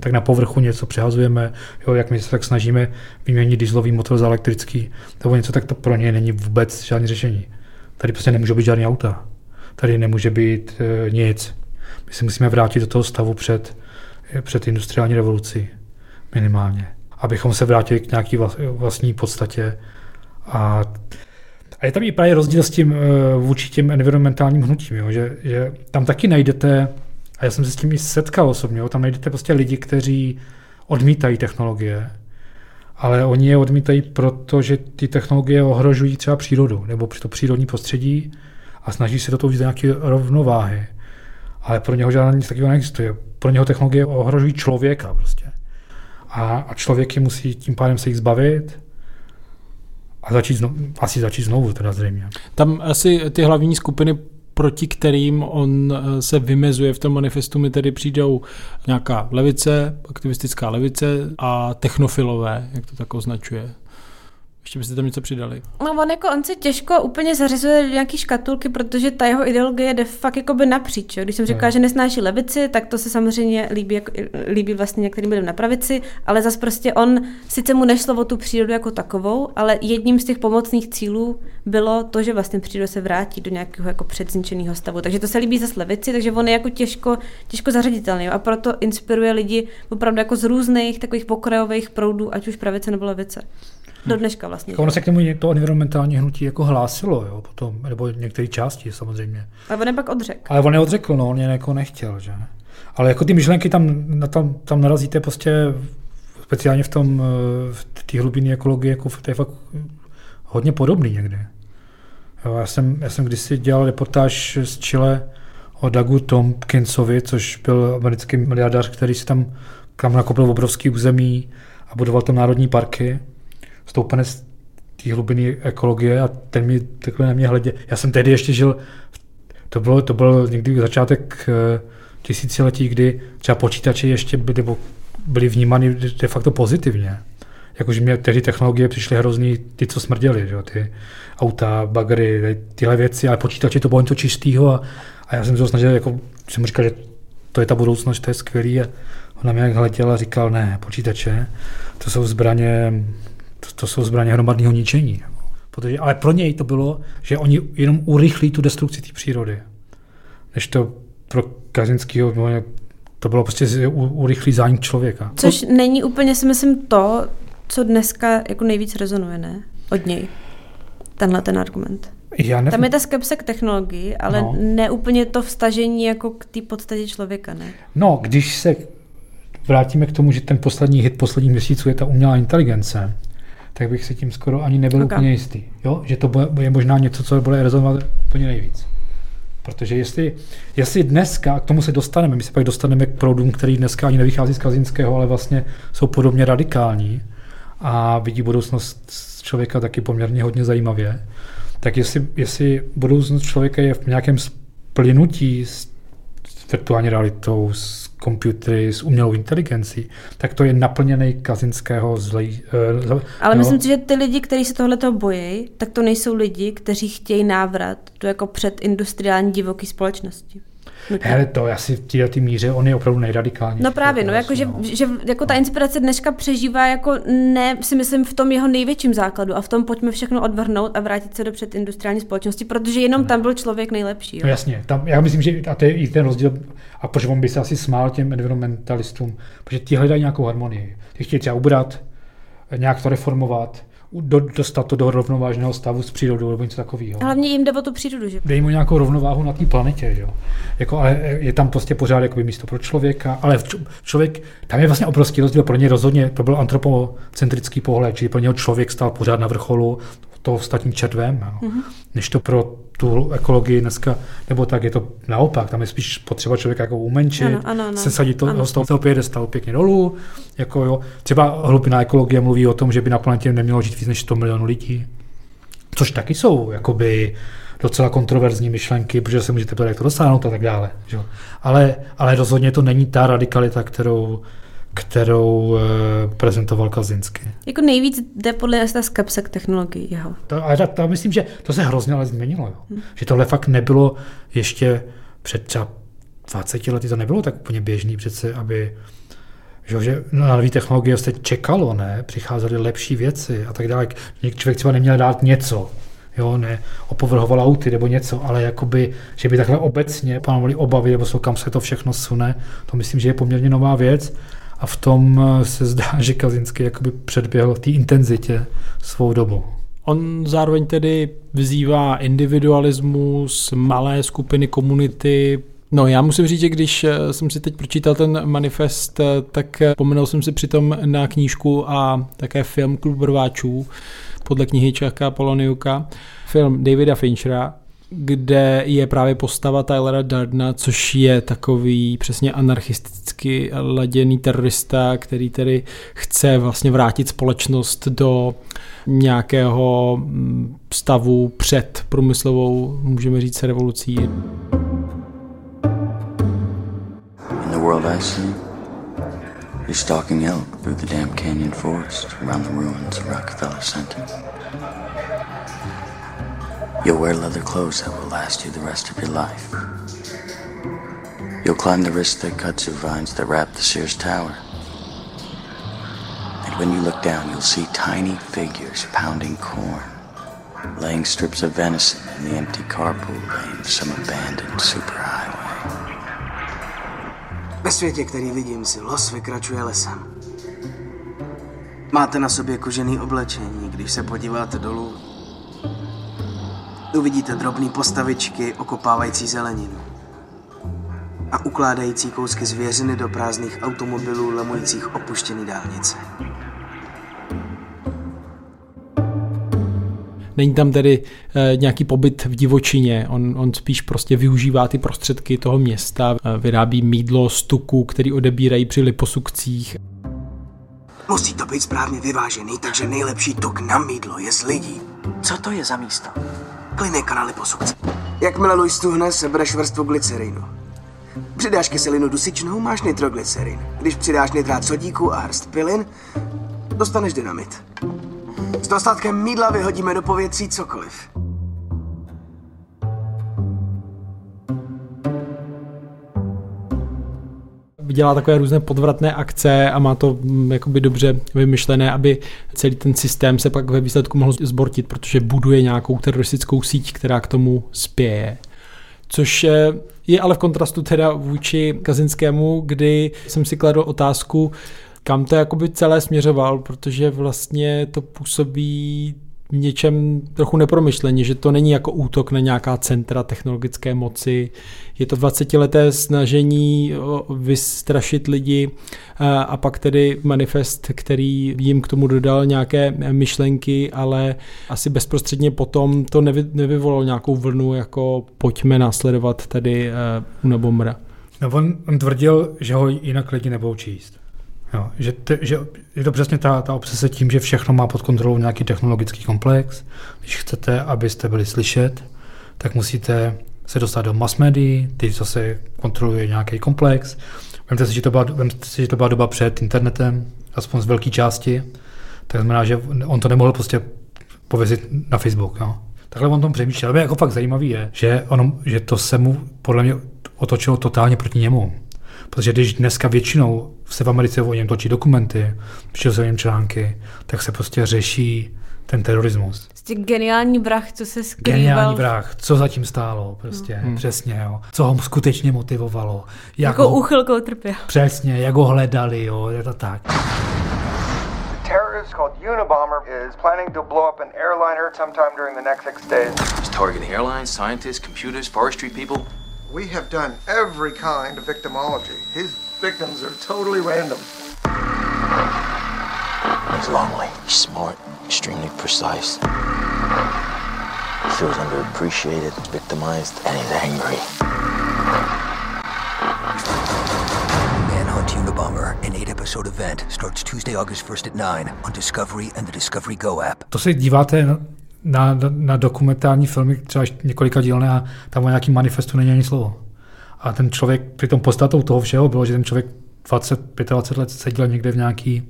tak na povrchu něco přehazujeme, jo, jak my se tak snažíme vyměnit dieselový motor za elektrický, nebo něco, tak to pro ně není vůbec žádné řešení. Tady prostě nemůže být žádný auta. Tady nemůže být e, nic. My se musíme vrátit do toho stavu před, před industriální revolucí minimálně. Abychom se vrátili k nějaké vlastní podstatě a a je tam i právě rozdíl s tím eh, vůči těm environmentálním hnutím, jo, že, že tam taky najdete, a já jsem se s tím i setkal osobně, jo, tam najdete prostě lidi, kteří odmítají technologie, ale oni je odmítají, protože ty technologie ohrožují třeba přírodu nebo to přírodní prostředí a snaží se do toho víc nějaké rovnováhy. Ale pro něho žádná nic takového neexistuje. Pro něho technologie ohrožují člověka prostě. A, a člověk je musí tím pádem se jich zbavit a začít znovu, asi začít znovu teda zřejmě. Tam asi ty hlavní skupiny proti kterým on eh, se vymezuje v tom manifestu, mi tedy přijdou nějaká levice, aktivistická levice a technofilové, jak to tak označuje. Ještě byste tam něco přidali. No on jako on se těžko úplně zařizuje do nějaký škatulky, protože ta jeho ideologie jde fakt jako by napříč. Jo. Když jsem říkala, že nesnáší levici, tak to se samozřejmě líbí, jako, líbí vlastně některým lidem na pravici, ale zas prostě on, sice mu nešlo o tu přírodu jako takovou, ale jedním z těch pomocných cílů bylo to, že vlastně příroda se vrátí do nějakého jako předzničeného stavu. Takže to se líbí zase levici, takže on je jako těžko, těžko zařaditelný. Jo. A proto inspiruje lidi opravdu jako z různých takových pokrajových proudů, ať už pravice nebo levice do dneška vlastně. Jako ono se k němu to environmentální hnutí jako hlásilo, jo, potom, nebo některé části samozřejmě. Ale on je pak odřekl. Ale on je odřekl, no, on je jako nechtěl, že. Ale jako ty myšlenky tam, tam, tam narazíte prostě speciálně v tom, v té hlubinné ekologii, jako to je fakt hodně podobný někdy. Jo, já, jsem, já jsem kdysi dělal reportáž z Chile o Dagu Tompkinsovi, což byl americký miliardář, který si tam, tam nakopil obrovský území a budoval tam národní parky stoupenec té hlubiny ekologie a ten mi takhle na mě hledě. Já jsem tehdy ještě žil, to bylo, to bylo někdy začátek eh, tisíciletí, kdy třeba počítače ještě byly, byly vnímány de facto pozitivně. Jakože mě tehdy technologie přišly hrozný, ty, co smrděly, že? ty auta, bagry, tyhle věci, ale počítače to bylo něco čistého a, a já jsem se snažil, jako jsem říkal, že to je ta budoucnost, to je skvělý a on na mě hleděl a říkal, ne, počítače, to jsou zbraně to, to jsou zbraně hromadného ničení. Protože, ale pro něj to bylo, že oni jenom urychlí tu destrukci té přírody. Než to pro Kazinského to bylo prostě urychlý zánik člověka. Což to... není úplně, si myslím, to, co dneska jako nejvíc rezonuje, ne? Od něj. Tenhle ten argument. Já nevím. Tam je ta skepse k technologii, ale no. ne úplně to vstažení jako k té podstatě člověka, ne? No, když se vrátíme k tomu, že ten poslední hit posledních měsíců je ta umělá inteligence, tak bych se tím skoro ani nebyl okay. úplně jistý. Jo? Že to bude, je možná něco, co bude rezonovat úplně nejvíc. Protože jestli, jestli dneska, k tomu se dostaneme, my se pak dostaneme k proudům, který dneska ani nevychází z Kazinského, ale vlastně jsou podobně radikální a vidí budoucnost člověka taky poměrně hodně zajímavě, tak jestli, jestli budoucnost člověka je v nějakém splynutí s virtuální realitou, s komputery s umělou inteligencí, tak to je naplněný kazinského zlej. Uh, Ale no. myslím si, že ty lidi, kteří se tohleto bojí, tak to nejsou lidi, kteří chtějí návrat do jako předindustriální divoké společnosti. Hele, to asi v této tý míře, on je opravdu nejradikálnější. No právě, no, jako, že, že, jako ta inspirace dneška přežívá jako ne, si myslím, v tom jeho největším základu a v tom pojďme všechno odvrhnout a vrátit se do předindustriální společnosti, protože jenom tam byl člověk nejlepší. Jo. No jasně, tam, já myslím, že a to je i ten rozdíl, a proč on by se asi smál těm environmentalistům, protože ti hledají nějakou harmonii. Ty chtějí třeba ubrat, nějak to reformovat, do, dostat to do rovnovážného stavu s přírodou nebo něco takového. Hlavně jim jde o tu přírodu, že? Dej mu nějakou rovnováhu na té planetě, jo. Jako, ale je tam prostě pořád jakoby místo pro člověka, ale člověk, tam je vlastně obrovský rozdíl, pro ně rozhodně, to byl antropocentrický pohled, čili pro něho člověk stál pořád na vrcholu toho ostatním červem, jo. Mm-hmm. než to pro tu ekologii dneska, nebo tak je to naopak, tam je spíš potřeba člověka jako umenčit, ano, ano, ano. sesadit to, ano. z toho piedestalu pěkně dolů, jako jo. Třeba hlubina ekologie mluví o tom, že by na planetě nemělo žít víc než 100 milionů lidí, což taky jsou jakoby docela kontroverzní myšlenky, protože se můžete ptát, jak to dosáhnout a tak dále. Že? Ale, ale rozhodně to není ta radikalita, kterou, kterou e, prezentoval Kazinsky. Jako nejvíc jde podle nás ta skepse k technologii jeho. To, a to, to, myslím, že to se hrozně ale změnilo. Jo. Hmm. Že tohle fakt nebylo ještě před třeba 20 lety, to nebylo tak úplně běžný přece, aby že, že na nové technologie se čekalo, ne? Přicházely lepší věci a tak dále. Člověk třeba neměl dát něco, jo, ne opovrhoval auty nebo něco, ale jakoby, že by takhle obecně panovaly obavy, nebo jsou, kam se to všechno sune, to myslím, že je poměrně nová věc a v tom eh, se zdá, že Kazinský jakoby předběhl v té intenzitě svou dobu. On zároveň tedy vzývá individualismus, malé skupiny komunity, No já musím říct, že když eh, jsem si teď pročítal ten manifest, eh, tak pomenul jsem si přitom na knížku a také film Klub rváčů podle knihy Čaka Poloniuka, film Davida Finchera, kde je právě postava Tylera Dardna, což je takový přesně anarchisticky laděný terorista, který tedy chce vlastně vrátit společnost do nějakého mm, stavu před průmyslovou, můžeme říct, revolucí. In the world I see, you're stalking elk through the damn canyon forest around the ruins of Rockefeller Center. You'll wear leather clothes that will last you the rest of your life. You'll climb the wrist-thick kudzu vines that wrap the Sears Tower. And when you look down, you'll see tiny figures pounding corn, laying strips of venison in the empty carpool lane of some abandoned superhighway. Ve světě, který vidím, si los vykračuje lesem. Máte na sobě kožený oblečení, když se podíváte dolů, Uvidíte drobné postavičky okopávající zeleninu a ukládající kousky zvěřiny do prázdných automobilů lemujících opuštěný dálnice. Není tam tedy e, nějaký pobyt v divočině, on, on spíš prostě využívá ty prostředky toho města, e, vyrábí mídlo z tuku, který odebírají při liposukcích. Musí to být správně vyvážený, takže nejlepší tuk na mídlo je z lidí. Co to je za místo? Klidné kanály posukce. Jakmile Louis stuhne, sebereš vrstvu glycerinu. Přidáš kyselinu dusičnou, máš nitroglycerin. Když přidáš nitrát sodíku a hrst pilin, dostaneš dynamit. S dostatkem mídla vyhodíme do povětří cokoliv. Dělá takové různé podvratné akce a má to mm, jakoby dobře vymyšlené, aby celý ten systém se pak ve výsledku mohl zbortit, protože buduje nějakou teroristickou síť, která k tomu spěje. Což eh, je ale v kontrastu teda vůči Kazinskému, kdy jsem si kladl otázku, kam to jakoby celé směřoval, protože vlastně to působí něčem trochu nepromyšleně, že to není jako útok na nějaká centra technologické moci. Je to 20-leté snažení vystrašit lidi a pak tedy manifest, který jim k tomu dodal nějaké myšlenky, ale asi bezprostředně potom to nevy, nevyvolalo nějakou vlnu, jako pojďme následovat tady Unabombra. No on, on tvrdil, že ho jinak lidi nebudou číst. Jo, že, te, že je to přesně ta, ta obsese tím, že všechno má pod kontrolou nějaký technologický komplex. Když chcete, abyste byli slyšet, tak musíte se dostat do mass médií, ty zase kontroluje nějaký komplex. Vemte si, že to byla, vemte si, že to byla doba před internetem, aspoň z velké části. Tak znamená, že on to nemohl prostě pověsit na Facebook. Jo. Takhle on tom přemýšlel. Ale jako fakt zajímavý je, že, on, že to se mu podle mě otočilo totálně proti němu. Protože když dneska většinou se v Americe o něm točí dokumenty, píšou se o něm články, tak se prostě řeší ten terorismus. Prostě geniální vrah, co se skrýval. Geniální vrah, co zatím stálo, prostě, hmm. přesně, jo. Co ho skutečně motivovalo. Jak jako ho, úchylkou trpěl. Přesně, jak ho hledali, jo, je to tak. terrorist called Unabomber is planning to blow up an airliner sometime during the next six days. He's targeting airlines, scientists, computers, forestry people. We have done every kind of victimology. His victims are totally random. He's lonely. He's smart, extremely precise. He feels underappreciated, victimized, and he's angry. Manhunt Unabomber, an eight-episode event, starts Tuesday, August 1st at 9 on Discovery and the Discovery Go app. To se díváte na, na, na dokumentární filmy, třeba několika dílné a tam o nějaký manifestu není ani slovo. A ten člověk, při tom podstatou toho všeho bylo, že ten člověk 20, 25 let seděl někde v nějaký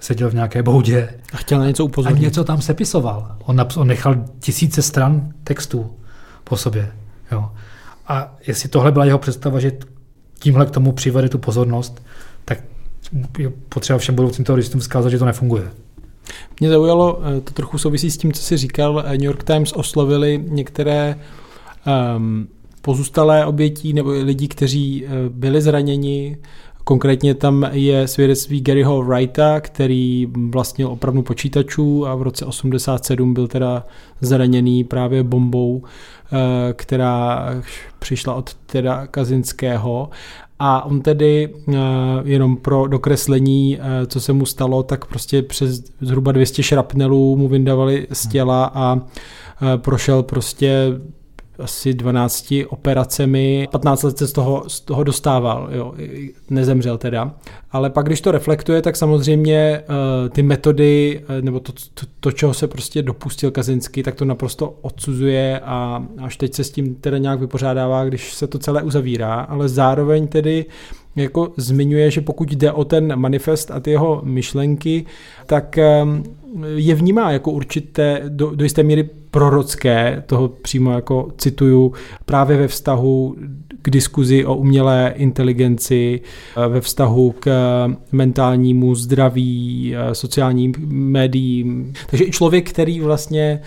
seděl v nějaké boudě. A chtěl na něco upozornit. A něco tam sepisoval. On, naps- on nechal tisíce stran textů po sobě. Jo. A jestli tohle byla jeho představa, že tímhle k tomu přivede tu pozornost, tak je potřeba všem budoucím teroristům vzkázat, že to nefunguje. Mě zaujalo, eh, to trochu souvisí s tím, co jsi říkal, eh, New York Times oslovili některé um, pozůstalé obětí nebo lidi, kteří eh, byli zraněni. Konkrétně tam je svědectví Garyho Wrighta, který vlastnil opravdu počítačů a v roce 87 byl teda zraněný právě bombou, která přišla od teda Kazinského. A on tedy jenom pro dokreslení, co se mu stalo, tak prostě přes zhruba 200 šrapnelů mu vyndavali z těla a prošel prostě asi 12 operacemi, 15 let se z toho, z toho dostával, jo, nezemřel teda. Ale pak, když to reflektuje, tak samozřejmě uh, ty metody, uh, nebo to, to, to, čeho se prostě dopustil Kazinsky, tak to naprosto odsuzuje a až teď se s tím teda nějak vypořádává, když se to celé uzavírá, ale zároveň tedy jako zmiňuje, že pokud jde o ten manifest a ty jeho myšlenky, tak um, je vnímá jako určité, do, do jisté míry prorocké, toho přímo jako cituju, právě ve vztahu k diskuzi o umělé inteligenci, ve vztahu k mentálnímu zdraví, sociálním médiím. Takže i člověk, který vlastně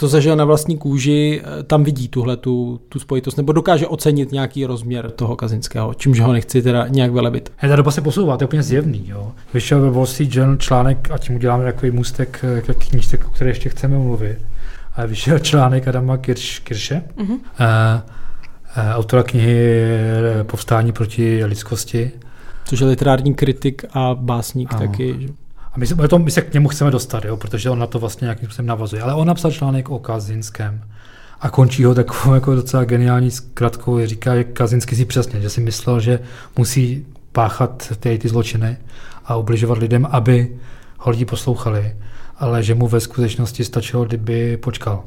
to zažil na vlastní kůži, tam vidí tuhle tu, tu spojitost, nebo dokáže ocenit nějaký rozměr toho kazinského, čímž ho nechci teda nějak velebit. He, ta doba se posouvá, to je úplně zjevný. Jo. Vyšel ve Wall Street Journal článek, a tím uděláme takový můstek k knížce, o které ještě chceme mluvit. A vyšel článek Adama Kirš, Kirše, mm-hmm. uh, uh, autora knihy Povstání proti lidskosti. Což je literární kritik a básník ano. taky. A my se, to, my se k němu chceme dostat, jo, protože on na to vlastně nějakým způsobem navazuje. Ale on napsal článek o Kazinském a končí ho takovou jako docela geniální zkratkou. Říká, že Kazinský si přesně, že si myslel, že musí páchat ty, ty zločiny a ubližovat lidem, aby ho lidi poslouchali, ale že mu ve skutečnosti stačilo, kdyby počkal.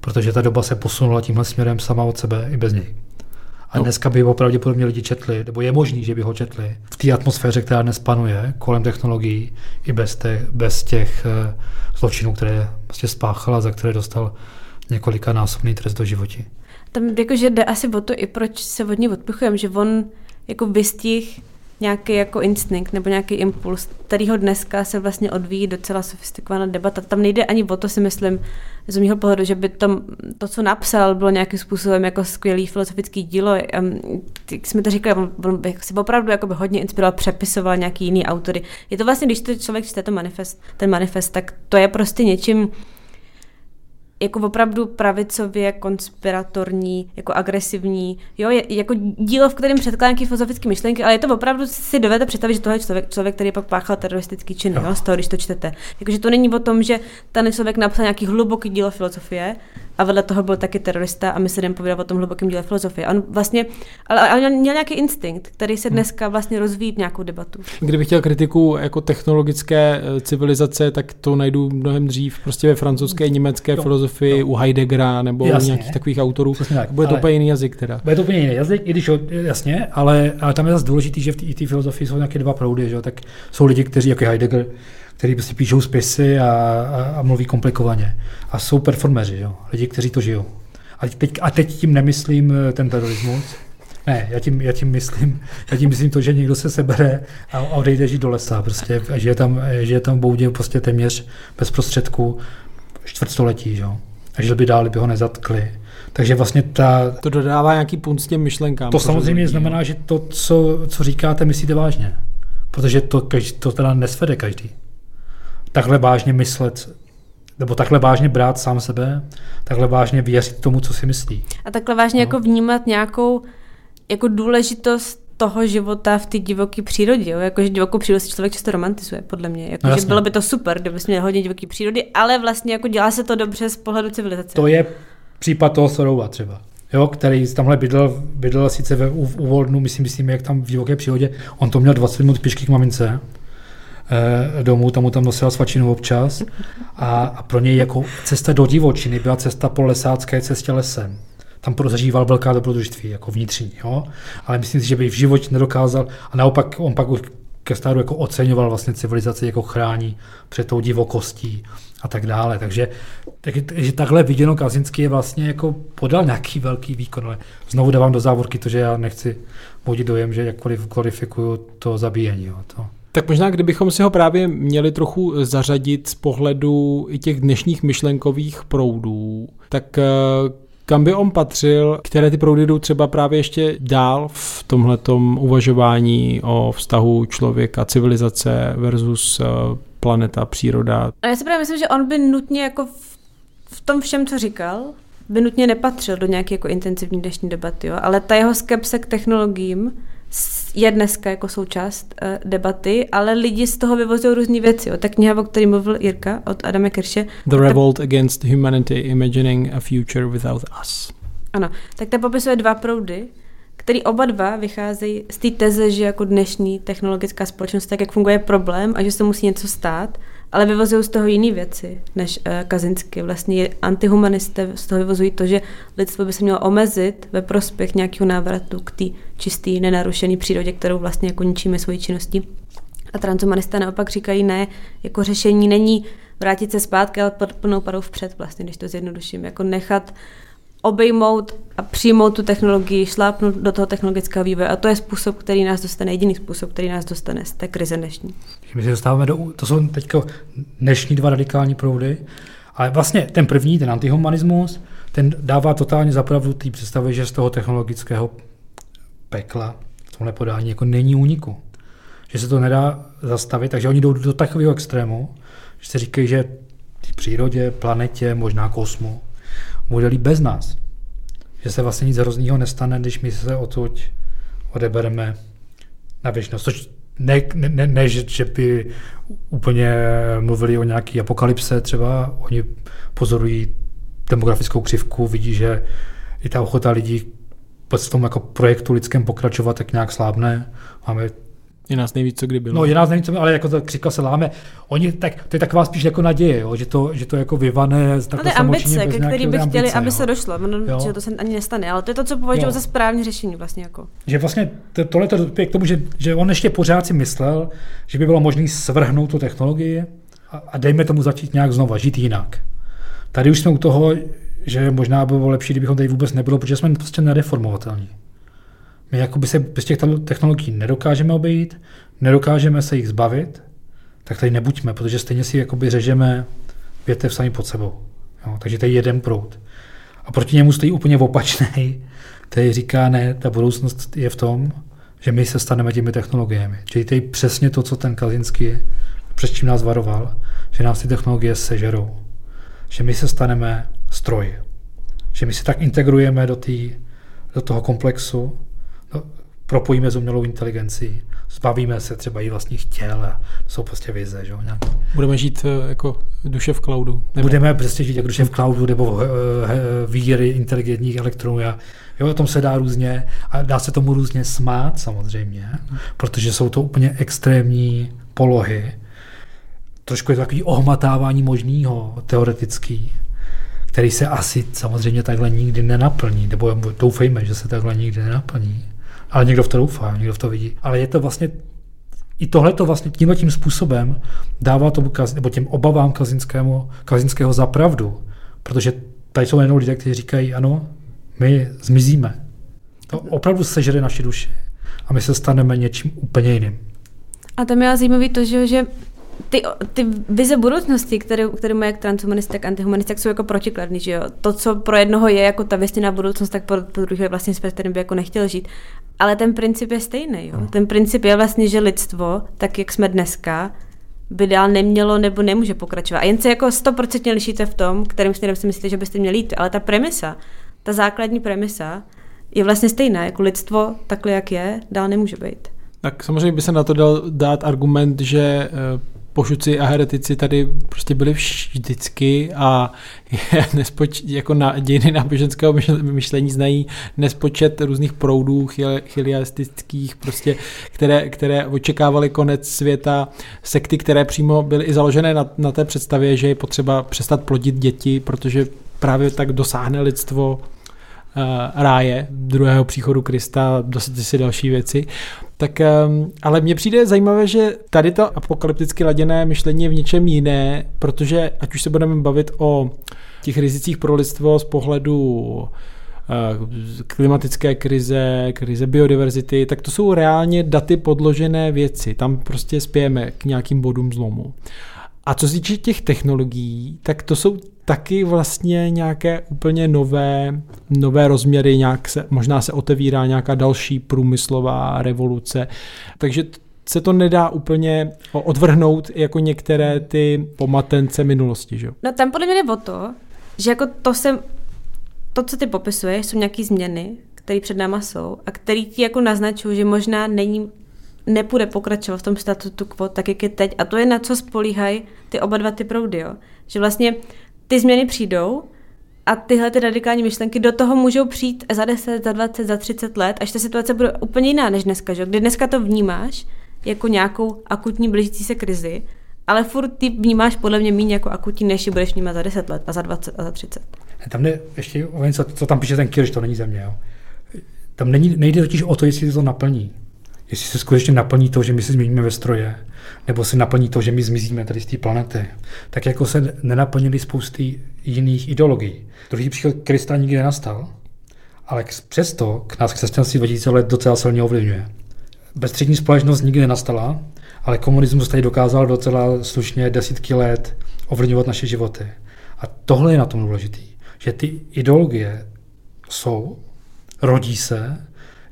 Protože ta doba se posunula tímhle směrem sama od sebe i bez něj. A no. dneska by ho pravděpodobně lidi četli, nebo je možný, že by ho četli v té atmosféře, která dnes panuje kolem technologií, i bez, te, bez těch uh, zločinů, které prostě spáchala, za které dostal několika násobný trest do životí. Tam jakože jde asi o to, i proč se od něj odpichujeme, že on jako vystih nějaký jako instinkt nebo nějaký impuls, kterýho dneska se vlastně odvíjí docela sofistikovaná debata. Tam nejde ani o to, si myslím, z mého pohledu, že by to, to, co napsal, bylo nějakým způsobem jako skvělý filozofický dílo. Jak jsme to říkali, on, on si opravdu jako by hodně inspiroval, přepisoval nějaký jiný autory. Je to vlastně, když to člověk čte to manifest, ten manifest, tak to je prostě něčím, jako opravdu pravicově konspiratorní, jako agresivní, jo, je, jako dílo, v kterém předkládá nějaké filozofické myšlenky, ale je to opravdu si dovedete představit, že tohle je člověk, člověk, který pak páchal teroristický čin, jo. jo, z toho, když to čtete. Jakože to není o tom, že ten člověk napsal nějaký hluboký dílo filozofie, a vedle toho byl taky terorista a my se jdeme povídat o tom hlubokém díle filozofie. On vlastně, ale, ale měl nějaký instinkt, který se hmm. dneska vlastně rozvíjí v nějakou debatu. Kdybych chtěl kritiku jako technologické eh, civilizace, tak to najdu mnohem dřív prostě ve francouzské, německé no, filozofii, no. u Heideggera nebo jasně, u nějakých takových autorů. tak, bude to úplně jiný jazyk teda. Bude to úplně jiný jazyk, i když jasně, ale, ale tam je zase důležitý, že v té filozofii jsou nějaké dva proudy, že? tak jsou lidi, kteří jako Heidegger který prostě píšou spisy a, a, a mluví komplikovaně. A jsou performeři, jo? lidi, kteří to žijou. A teď, a teď tím nemyslím eh, ten terorismus, Ne, já tím, já tím, myslím, já tím myslím to, že někdo se sebere a, a odejde žít do lesa prostě, a žije tam, žije tam v boudě prostě téměř bez prostředků čtvrtstoletí, že jo. A žil by dál, by ho nezatkli. Takže vlastně ta... To dodává nějaký punt s těm myšlenkám. To samozřejmě lidi. znamená, že to, co, co říkáte, myslíte vážně. Protože to, každý, to teda nesvede každý. Takhle vážně myslet, nebo takhle vážně brát sám sebe, takhle vážně věřit tomu, co si myslí. A takhle vážně no. jako vnímat nějakou jako důležitost toho života v té divoké přírodě. Jo? Jakože divokou přírodu si člověk často romantizuje, podle mě. Jako, no, že bylo by to super, kdyby jsme měli hodně divoké přírody, ale vlastně jako dělá se to dobře z pohledu civilizace. To je případ toho Sorouva třeba. Jo, který tamhle bydlel, bydlel sice ve, u, u Volnu, myslím, myslím, jak tam v divoké přírodě, on to měl 20 minut pěšky k mamince, domů, tam mu tam nosila svačinu občas a, a pro něj jako cesta do divočiny byla cesta po lesácké cestě lesem tam prozažíval velká dobrodružství, jako vnitřní, jo? ale myslím si, že by v životě nedokázal a naopak on pak už ke stáru jako oceňoval vlastně civilizaci, jako chrání před tou divokostí a tak dále. Takže, takže takhle viděno Kazinský je vlastně jako podal nějaký velký výkon, ale znovu dávám do závorky to, že já nechci vodit dojem, že jakkoliv glorifikuju to zabíjení. Jo, to. Tak možná, kdybychom si ho právě měli trochu zařadit z pohledu i těch dnešních myšlenkových proudů, tak eh, kam by on patřil, které ty proudy jdou třeba právě ještě dál v tomhletom uvažování o vztahu člověka, civilizace versus eh, planeta, příroda. A já si právě myslím, že on by nutně jako v, v tom všem, co říkal, by nutně nepatřil do nějaké jako intenzivní dnešní debaty, jo? ale ta jeho skepse k technologiím je dneska jako součást uh, debaty, ale lidi z toho vyvozují různé věci. Jo. Ta kniha, o které mluvil Jirka od Adama Kirše. The Revolt ta... Against Humanity, Imagining a Future Without Us. Ano, tak ta popisuje dva proudy, který oba dva vycházejí z té teze, že jako dnešní technologická společnost, tak jak funguje problém a že se musí něco stát, ale vyvozují z toho jiné věci než uh, Kazinsky. Vlastně antihumanisté z toho vyvozují to, že lidstvo by se mělo omezit ve prospěch nějakého návratu k té čisté, nenarušené přírodě, kterou vlastně jako ničíme svojí činností. A transhumanisté naopak říkají, ne, jako řešení není vrátit se zpátky, ale plnou parou vpřed, vlastně, když to zjednoduším, jako nechat obejmout a přijmout tu technologii, šlápnout do toho technologického vývoje. A to je způsob, který nás dostane, jediný způsob, který nás dostane z té krize dnešní. My se dostáváme do, to jsou teď dnešní dva radikální proudy, ale vlastně ten první, ten antihumanismus, ten dává totálně zapravdu té představy, že z toho technologického pekla v tomhle podání jako není úniku. Že se to nedá zastavit, takže oni jdou do takového extrému, že se říkají, že v přírodě, planetě, možná kosmu, bude bez nás. Že se vlastně nic hroznýho nestane, když my se odtud odebereme na věčnost. Což ne, ne, ne že, že by úplně mluvili o nějaký apokalypse, třeba oni pozorují demografickou křivku, vidí, že i ta ochota lidí v tom jako projektu lidském pokračovat tak nějak slábne. Máme je nás nejvíc, co kdy bylo. No, je nás nejvíc, ale jako to křikla se láme. Oni, tak, to je taková spíš jako naděje, jo, že, to, že to jako vyvane z takové ambice, ke který by chtěli, ambice, aby jo. se došlo. No, že to se ani nestane, ale to je to, co považuji za správné řešení vlastně. Jako. Že vlastně to, tohle to k tomu, že, že on ještě pořád si myslel, že by bylo možné svrhnout tu technologii a, a dejme tomu začít nějak znova, žít jinak. Tady už jsme u toho, že možná by bylo lepší, kdybychom tady vůbec nebylo, protože jsme prostě nereformovatelní. My jakoby se bez těch technologií nedokážeme obejít, nedokážeme se jich zbavit, tak tady nebuďme, protože stejně si jakoby řežeme větev sami pod sebou. Jo, takže to je jeden proud. A proti němu stojí úplně opačný, který říká, ne, ta budoucnost je v tom, že my se staneme těmi technologiemi. Čili to je přesně to, co ten Kazinský před čím nás varoval, že nás ty technologie sežerou. Že my se staneme stroj. Že my se tak integrujeme do, tý, do toho komplexu, propojíme s umělou inteligencí, zbavíme se třeba i vlastních těl a to jsou prostě vize. Že? Nějaký. Budeme žít eh, jako duše v cloudu. Nebo... Budeme prostě žít jako duše v cloudu nebo eh, víry inteligentních elektronů. A, jo, o tom se dá různě a dá se tomu různě smát samozřejmě, protože jsou to úplně extrémní polohy. Trošku je to takový ohmatávání možného, teoretický, který se asi samozřejmě takhle nikdy nenaplní, nebo doufejme, že se takhle nikdy nenaplní. Ale někdo v to doufá, někdo v to vidí. Ale je to vlastně i tohle to vlastně tímhle tím způsobem dává tomu, nebo těm obavám kazinskému, kazinského zapravdu, protože tady jsou jenom lidé, kteří říkají, ano, my zmizíme. To opravdu sežere naši duši a my se staneme něčím úplně jiným. A tam je zajímavé to, že, že ty, ty vize budoucnosti, které, které mají jak transhumanisty, tak antihumanisty, tak jsou jako protikladný, že jo. To, co pro jednoho je jako ta věstěná budoucnost, tak pro, pro druhého je vlastně svět, kterým by jako nechtěl žít. Ale ten princip je stejný, jo. Ten princip je vlastně, že lidstvo, tak jak jsme dneska, by dál nemělo nebo nemůže pokračovat. A jen se jako stoprocentně lišíte v tom, kterým směrem si myslíte, že byste měli jít. Ale ta premisa, ta základní premisa je vlastně stejná. Jako lidstvo takhle, jak je, dál nemůže být. Tak samozřejmě by se na to dal dát argument, že eh, pošuci a heretici tady prostě byli vždycky a nespoč, jako na dějiny náboženského myšlení znají nespočet různých proudů chiliastických, prostě, které, které očekávali konec světa, sekty, které přímo byly i založené na, na té představě, že je potřeba přestat plodit děti, protože právě tak dosáhne lidstvo ráje druhého příchodu Krista, dosyť si další věci. Tak, um, ale mně přijde zajímavé, že tady to apokalypticky laděné myšlení je v něčem jiné, protože ať už se budeme bavit o těch rizicích pro lidstvo z pohledu klimatické krize, krize biodiverzity, tak to jsou reálně daty podložené věci. Tam prostě spějeme k nějakým bodům zlomu. A co se týče těch technologií, tak to jsou taky vlastně nějaké úplně nové, nové rozměry, nějak se, možná se otevírá nějaká další průmyslová revoluce. Takže se to nedá úplně odvrhnout jako některé ty pomatence minulosti, že? No tam podle mě jde o to, že jako to jsem, to, co ty popisuješ, jsou nějaké změny, které před náma jsou a které ti jako naznačují, že možná není nepůjde pokračovat v tom statutu quo, tak jak je teď. A to je na co spolíhají ty oba dva ty proudy, jo? Že vlastně ty změny přijdou a tyhle ty radikální myšlenky do toho můžou přijít za 10, za 20, za 30 let, až ta situace bude úplně jiná než dneska, že? Kdy dneska to vnímáš jako nějakou akutní blížící se krizi, ale furt ty vnímáš podle mě méně jako akutní, než ji budeš vnímat za 10 let a za 20 a za 30. Tam jde ještě o něco, co tam píše ten Kirš, to není země. Jo. Tam není, nejde totiž o to, jestli to naplní jestli se skutečně naplní to, že my se změníme ve stroje, nebo se naplní to, že my zmizíme tady z té planety, tak jako se nenaplnili spousty jiných ideologií. Druhý příklad Krista nikdy nenastal, ale přesto k nás křesťanství 2000 let docela silně ovlivňuje. Bezstřední společnost nikdy nenastala, ale komunismus tady dokázal docela slušně desítky let ovlivňovat naše životy. A tohle je na tom důležitý, že ty ideologie jsou, rodí se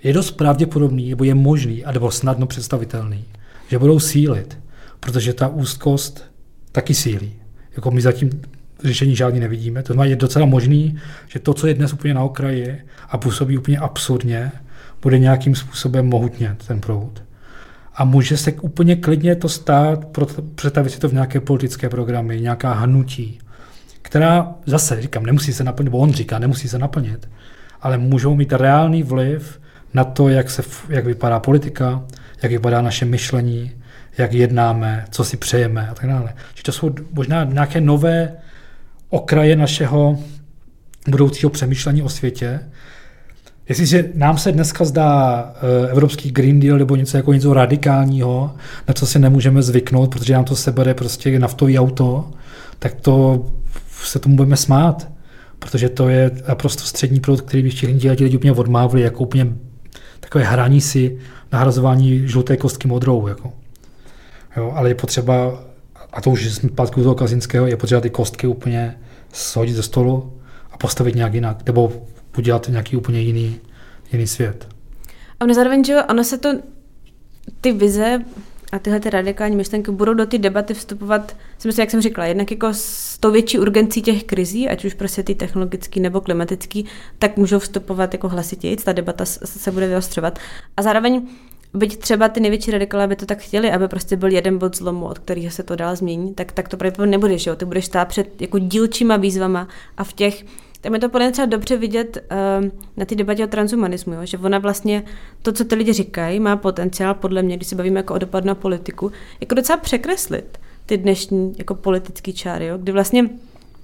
je dost pravděpodobný, nebo je možný, nebo snadno představitelný, že budou sílit, protože ta úzkost taky sílí. Jako my zatím řešení žádný nevidíme. To znamená, je docela možný, že to, co je dnes úplně na okraji a působí úplně absurdně, bude nějakým způsobem mohutnět ten proud. A může se úplně klidně to stát, představit si to v nějaké politické programy, nějaká hnutí, která zase, říkám, nemusí se naplnit, nebo on říká, nemusí se naplnit, ale můžou mít reálný vliv na to, jak, se, jak vypadá politika, jak vypadá naše myšlení, jak jednáme, co si přejeme a tak dále. Čiže to jsou možná nějaké nové okraje našeho budoucího přemýšlení o světě. Jestliže nám se dneska zdá uh, evropský Green Deal nebo něco jako něco radikálního, na co si nemůžeme zvyknout, protože nám to sebere prostě naftový auto, tak to se tomu budeme smát, protože to je naprosto střední produkt, který by všichni dělali lidi úplně odmávli jako úplně takové hraní si nahrazování žluté kostky modrou. Jako. Jo, ale je potřeba, a to už jsme zpátky toho Kazinského, je potřeba ty kostky úplně shodit ze stolu a postavit nějak jinak, nebo udělat nějaký úplně jiný, jiný svět. A ono zároveň, že ono se to, ty vize a tyhle ty radikální myšlenky budou do té debaty vstupovat, si myslím, jak jsem říkala, jednak jako s tou větší urgencí těch krizí, ať už prostě ty technologický nebo klimatický, tak můžou vstupovat jako hlasitěji, ta debata se bude vyostřovat. A zároveň byť třeba ty největší radikálové by to tak chtěli, aby prostě byl jeden bod zlomu, od kterého se to dál změní, tak, tak to pravděpodobně nebude, že jo? Ty budeš stát před jako dílčíma výzvama a v těch tam je to podle třeba dobře vidět uh, na té debatě o transhumanismu, jo? že ona vlastně to, co ty lidi říkají, má potenciál, podle mě, když se bavíme jako o dopad na politiku, jako docela překreslit ty dnešní jako politický čáry, jo? kdy vlastně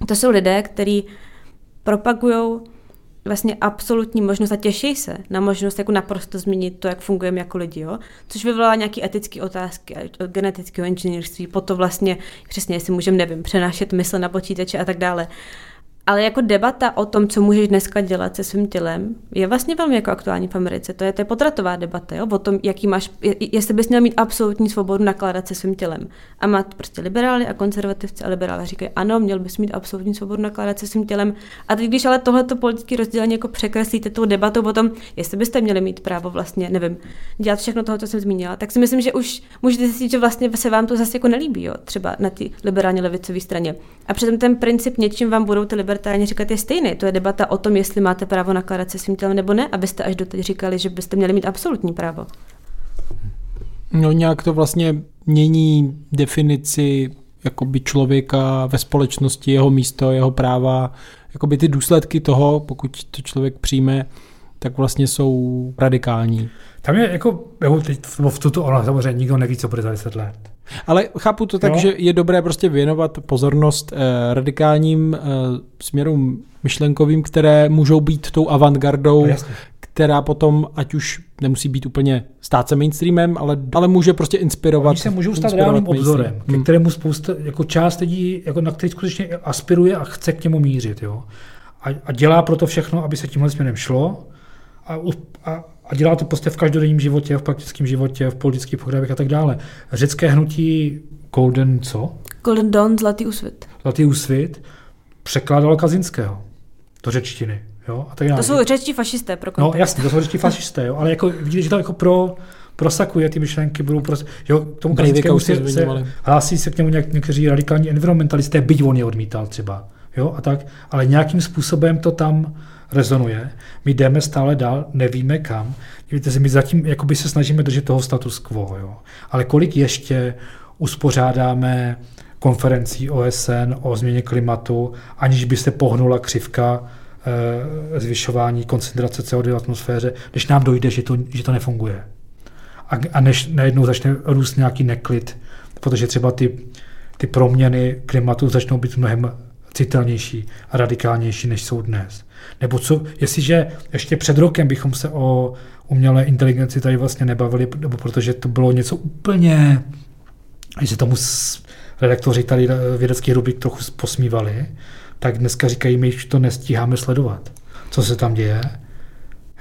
to jsou lidé, kteří propagují vlastně absolutní možnost a těší se na možnost jako naprosto změnit to, jak fungujeme jako lidi, jo? což vyvolá nějaké etické otázky genetického inženýrství, po to vlastně přesně, jestli můžeme, nevím, přenášet mysl na počítače a tak dále. Ale jako debata o tom, co můžeš dneska dělat se svým tělem, je vlastně velmi jako aktuální v Americe. To je, to je potratová debata, jo? o tom, jaký máš, jestli bys měl mít absolutní svobodu nakládat se svým tělem. A má prostě liberály a konzervativci a liberály říkají, ano, měl bys mít absolutní svobodu nakládat se svým tělem. A teď, když ale tohleto politické rozdělení jako překreslíte tou debatou o tom, jestli byste měli mít právo vlastně, nevím, dělat všechno toho, co jsem zmínila, tak si myslím, že už můžete si říct, že vlastně se vám to zase jako nelíbí, jo? třeba na té liberálně levicové straně. A přitom ten princip něčím vám budou ty libertáni říkat je stejný. To je debata o tom, jestli máte právo nakládat se svým tělem nebo ne, abyste až doteď říkali, že byste měli mít absolutní právo. No nějak to vlastně mění definici jakoby člověka ve společnosti, jeho místo, jeho práva, jakoby ty důsledky toho, pokud to člověk přijme, tak vlastně jsou radikální. Tam je jako, jako teď v tuto ono samozřejmě nikdo neví, co bude za 10 let. Ale chápu to tak, no. že je dobré prostě věnovat pozornost eh, radikálním eh, směrům myšlenkovým, které můžou být tou avantgardou, no, která potom, ať už nemusí být úplně stát se mainstreamem, ale, ale může prostě inspirovat. Oni se můžou stát reálným obzorem, ke hmm. kterému spousta, jako část lidí, jako na který skutečně aspiruje a chce k němu mířit. Jo? A, a dělá proto všechno, aby se tímhle směrem šlo a, a, a dělá to prostě v každodenním životě, v praktickém životě, v politických programech a tak dále. Řecké hnutí Golden co? Golden Dawn, Zlatý úsvit. Zlatý úsvit překládalo Kazinského do řečtiny. Jo? A tak dále. To jsou řečtí fašisté. Pro kontext. no jasně, to jsou řečtí fašisté, jo? ale jako vidíte, že to jako pro, prosakuje ty myšlenky, budou pros... jo, k tomu Kazinskému se, se, hlásí se k němu něk, někteří radikální environmentalisté, byť on je odmítal třeba. Jo? A tak, ale nějakým způsobem to tam rezonuje. My jdeme stále dál, nevíme kam. Víte my zatím jakoby se snažíme držet toho status quo. Jo? Ale kolik ještě uspořádáme konferencí OSN o změně klimatu, aniž by se pohnula křivka e, zvyšování koncentrace CO2 v atmosféře, než nám dojde, že to, že to nefunguje. A, a než najednou začne růst nějaký neklid, protože třeba ty, ty proměny klimatu začnou být mnohem citelnější a radikálnější, než jsou dnes. Nebo co, jestliže ještě před rokem bychom se o umělé inteligenci tady vlastně nebavili, nebo protože to bylo něco úplně, že tomu redaktoři tady vědeckých rubrik trochu posmívali, tak dneska říkají, my už to nestíháme sledovat, co se tam děje.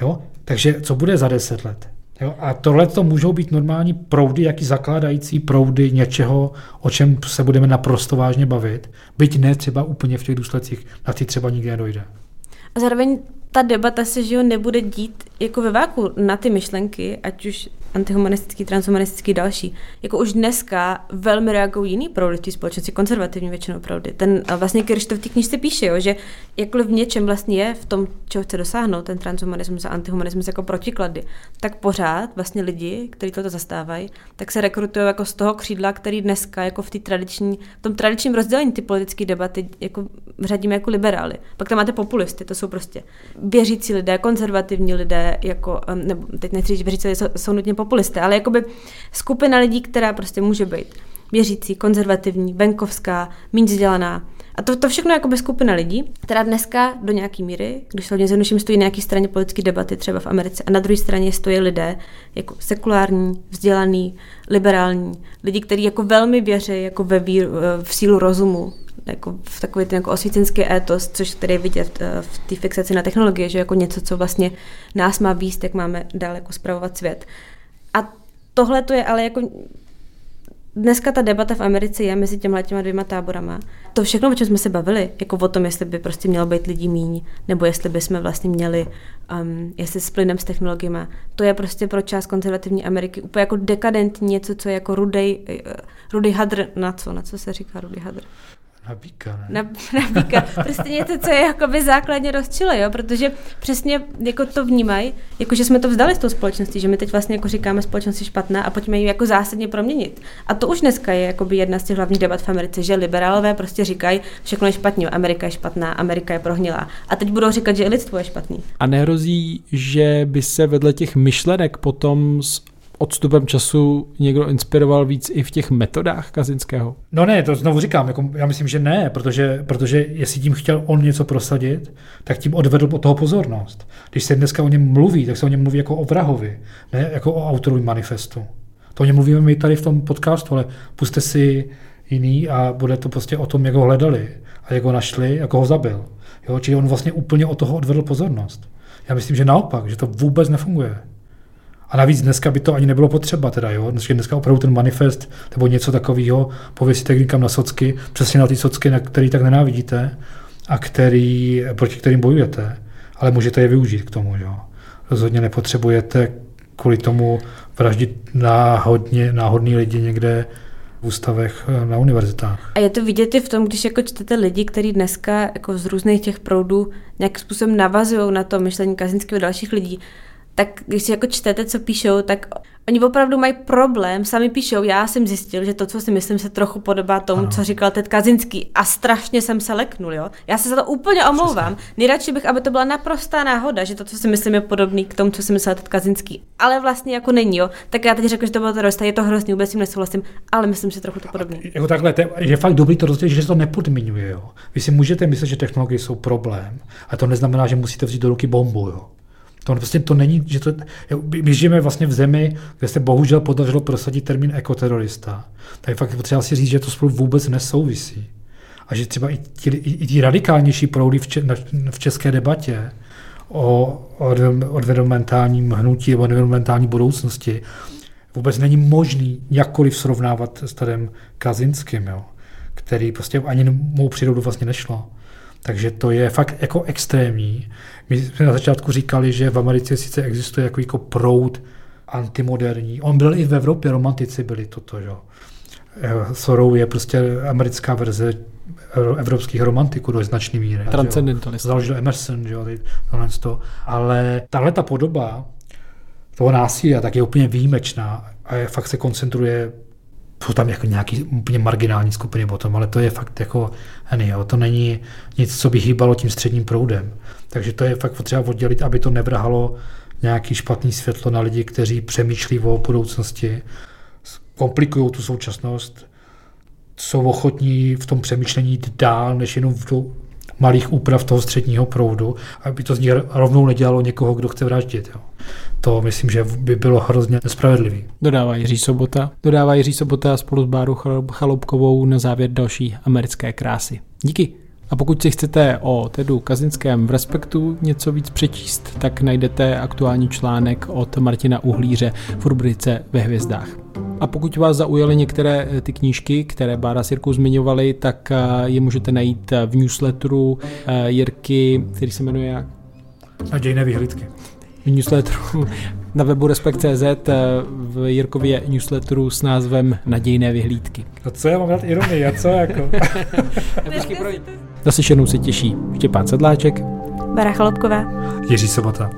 Jo? Takže co bude za deset let? Jo? A tohle to můžou být normální proudy, jaký zakládající proudy něčeho, o čem se budeme naprosto vážně bavit, byť ne třeba úplně v těch důsledcích, na ty třeba nikdy nedojde. A zároveň ta debata se že jo, nebude dít jako ve váku na ty myšlenky, ať už antihumanistický, transhumanistický, další. Jako už dneska velmi reagují jiný proudy v společnosti, konzervativní většinou proudy. Ten vlastně Kirš to v té knižce píše, jo, že jakkoliv v něčem vlastně je v tom, čeho chce dosáhnout, ten transhumanismus a antihumanismus jako protiklady, tak pořád vlastně lidi, kteří toto zastávají, tak se rekrutují jako z toho křídla, který dneska jako v, tradiční, v tom tradičním rozdělení ty politické debaty jako řadíme jako liberály. Pak tam máte populisty, to jsou prostě věřící lidé, konzervativní lidé, jako, nebo teď nechci říct věřící lidé, jsou, jsou nutně populisté, ale jakoby skupina lidí, která prostě může být věřící, konzervativní, venkovská, méně vzdělaná. A to, to všechno je jakoby skupina lidí, která dneska do nějaké míry, když se hodně zjednoduším, stojí na nějaké straně politické debaty třeba v Americe a na druhé straně stojí lidé jako sekulární, vzdělaný, liberální, lidi, kteří jako velmi věří jako ve víru, v sílu rozumu, jako v takový ten jako osvícenský étos, což tady je vidět eh, v té fixaci na technologie, že jako něco, co vlastně nás má výst, jak máme dál jako spravovat svět. Tohle to je ale jako Dneska ta debata v Americe je mezi těmhle těma dvěma táborama. To všechno, o čem jsme se bavili, jako o tom, jestli by prostě mělo být lidí míň, nebo jestli by jsme vlastně měli, um, jestli s plynem s technologiemi, to je prostě pro část konzervativní Ameriky úplně jako dekadentní něco, co je jako rudej, uh, rudej hadr, na co, na co se říká rudej hadr? Na býka, ne? Na, na býka. Prostě něco, co je jakoby základně rozčile, jo? protože přesně jako to vnímají, jako že jsme to vzdali z toho společnosti, že my teď vlastně jako říkáme společnosti špatná a pojďme ji jako zásadně proměnit. A to už dneska je jakoby jedna z těch hlavních debat v Americe, že liberálové prostě říkají, všechno je špatně, Amerika je špatná, Amerika je prohnilá. A teď budou říkat, že i lidstvo je špatný. A nehrozí, že by se vedle těch myšlenek potom z odstupem času někdo inspiroval víc i v těch metodách Kazinského? No ne, to znovu říkám, jako já myslím, že ne, protože, protože jestli tím chtěl on něco prosadit, tak tím odvedl od toho pozornost. Když se dneska o něm mluví, tak se o něm mluví jako o vrahovi, ne jako o autorovi manifestu. To o něm mluvíme my tady v tom podcastu, ale puste si jiný a bude to prostě o tom, jak ho hledali a jak ho našli, jak ho zabil. Jo, čili on vlastně úplně od toho odvedl pozornost. Já myslím, že naopak, že to vůbec nefunguje. A navíc dneska by to ani nebylo potřeba, teda, jo? Dneska, dneska opravdu ten manifest nebo něco takového pověsíte někam na socky, přesně na ty socky, na který tak nenávidíte a který, proti kterým bojujete, ale můžete je využít k tomu. Jo? Rozhodně nepotřebujete kvůli tomu vraždit náhodně, náhodný lidi někde v ústavech eh, na univerzitách. A je to vidět i v tom, když jako čtete lidi, kteří dneska jako z různých těch proudů nějakým způsobem navazují na to myšlení Kazinského a dalších lidí, tak když si jako čtete, co píšou, tak oni opravdu mají problém, sami píšou, já jsem zjistil, že to, co si myslím, se trochu podobá tomu, ano. co říkal Ted Kazinský a strašně jsem se leknul, jo. Já se za to úplně omlouvám. Nejradši bych, aby to byla naprostá náhoda, že to, co si myslím, je podobný k tomu, co si myslel Ted Kazinský, ale vlastně jako není, jo. Tak já teď řeknu, že to bylo terorista, je to hrozný, vůbec tím nesouhlasím, ale myslím, že trochu to podobný. Jako takhle, je fakt dobrý to rozdělit, že se to nepodmiňuje, jo. Vy si můžete myslet, že technologie jsou problém, a to neznamená, že musíte vzít do ruky bombu, jo. To prostě to není, že to, my žijeme vlastně v zemi, kde se bohužel podařilo prosadit termín ekoterorista. Tak fakt potřeba si říct, že to spolu vůbec nesouvisí. A že třeba i ti, i ti radikálnější proudy v, če, v české debatě o, environmentálním hnutí nebo environmentální budoucnosti vůbec není možný jakkoliv srovnávat s Tadem Kazinským, jo, který prostě ani mou přírodu vlastně nešlo. Takže to je fakt jako extrémní. My jsme na začátku říkali, že v Americe sice existuje jako, jako proud antimoderní. On byl i v Evropě, romantici byli toto, jo. Eh, Sorou je prostě americká verze evropských romantiků do značné míry. Transcendentalista. Založil Emerson, že jo, tohle to. Ale tahle ta podoba toho násilí tak je úplně výjimečná a je, fakt se koncentruje jsou tam jako nějaký úplně marginální skupiny potom, ale to je fakt jako jo, to není nic, co by hýbalo tím středním proudem. Takže to je fakt potřeba oddělit, aby to nevrhalo nějaký špatný světlo na lidi, kteří přemýšlí o budoucnosti, komplikují tu současnost, jsou ochotní v tom přemýšlení jít dál, než jenom v malých úprav toho středního proudu, aby to z nich rovnou nedělalo někoho, kdo chce vraždit. Jo. To myslím, že by bylo hrozně nespravedlivý. Dodává Jiří Sobota. Dodává Jiří Sobota spolu s Báru Chaloupkovou na závěr další americké krásy. Díky. A pokud si chcete o Tedu Kazinském v Respektu něco víc přečíst, tak najdete aktuální článek od Martina Uhlíře v rubrice Ve hvězdách. A pokud vás zaujaly některé eh, ty knížky, které Bára Sirku zmiňovali, tak eh, je můžete najít eh, v newsletteru Jirky, který se jmenuje jak? Nadějné vyhlídky. V newsletteru na webu Respekt.cz v Jirkově newsletteru s názvem Nadějné vyhlídky. A co já mám dát ironii, a co jako? Naslyšenou se těší Štěpán Sedláček, Bara Chalopková, Jiří Sobota.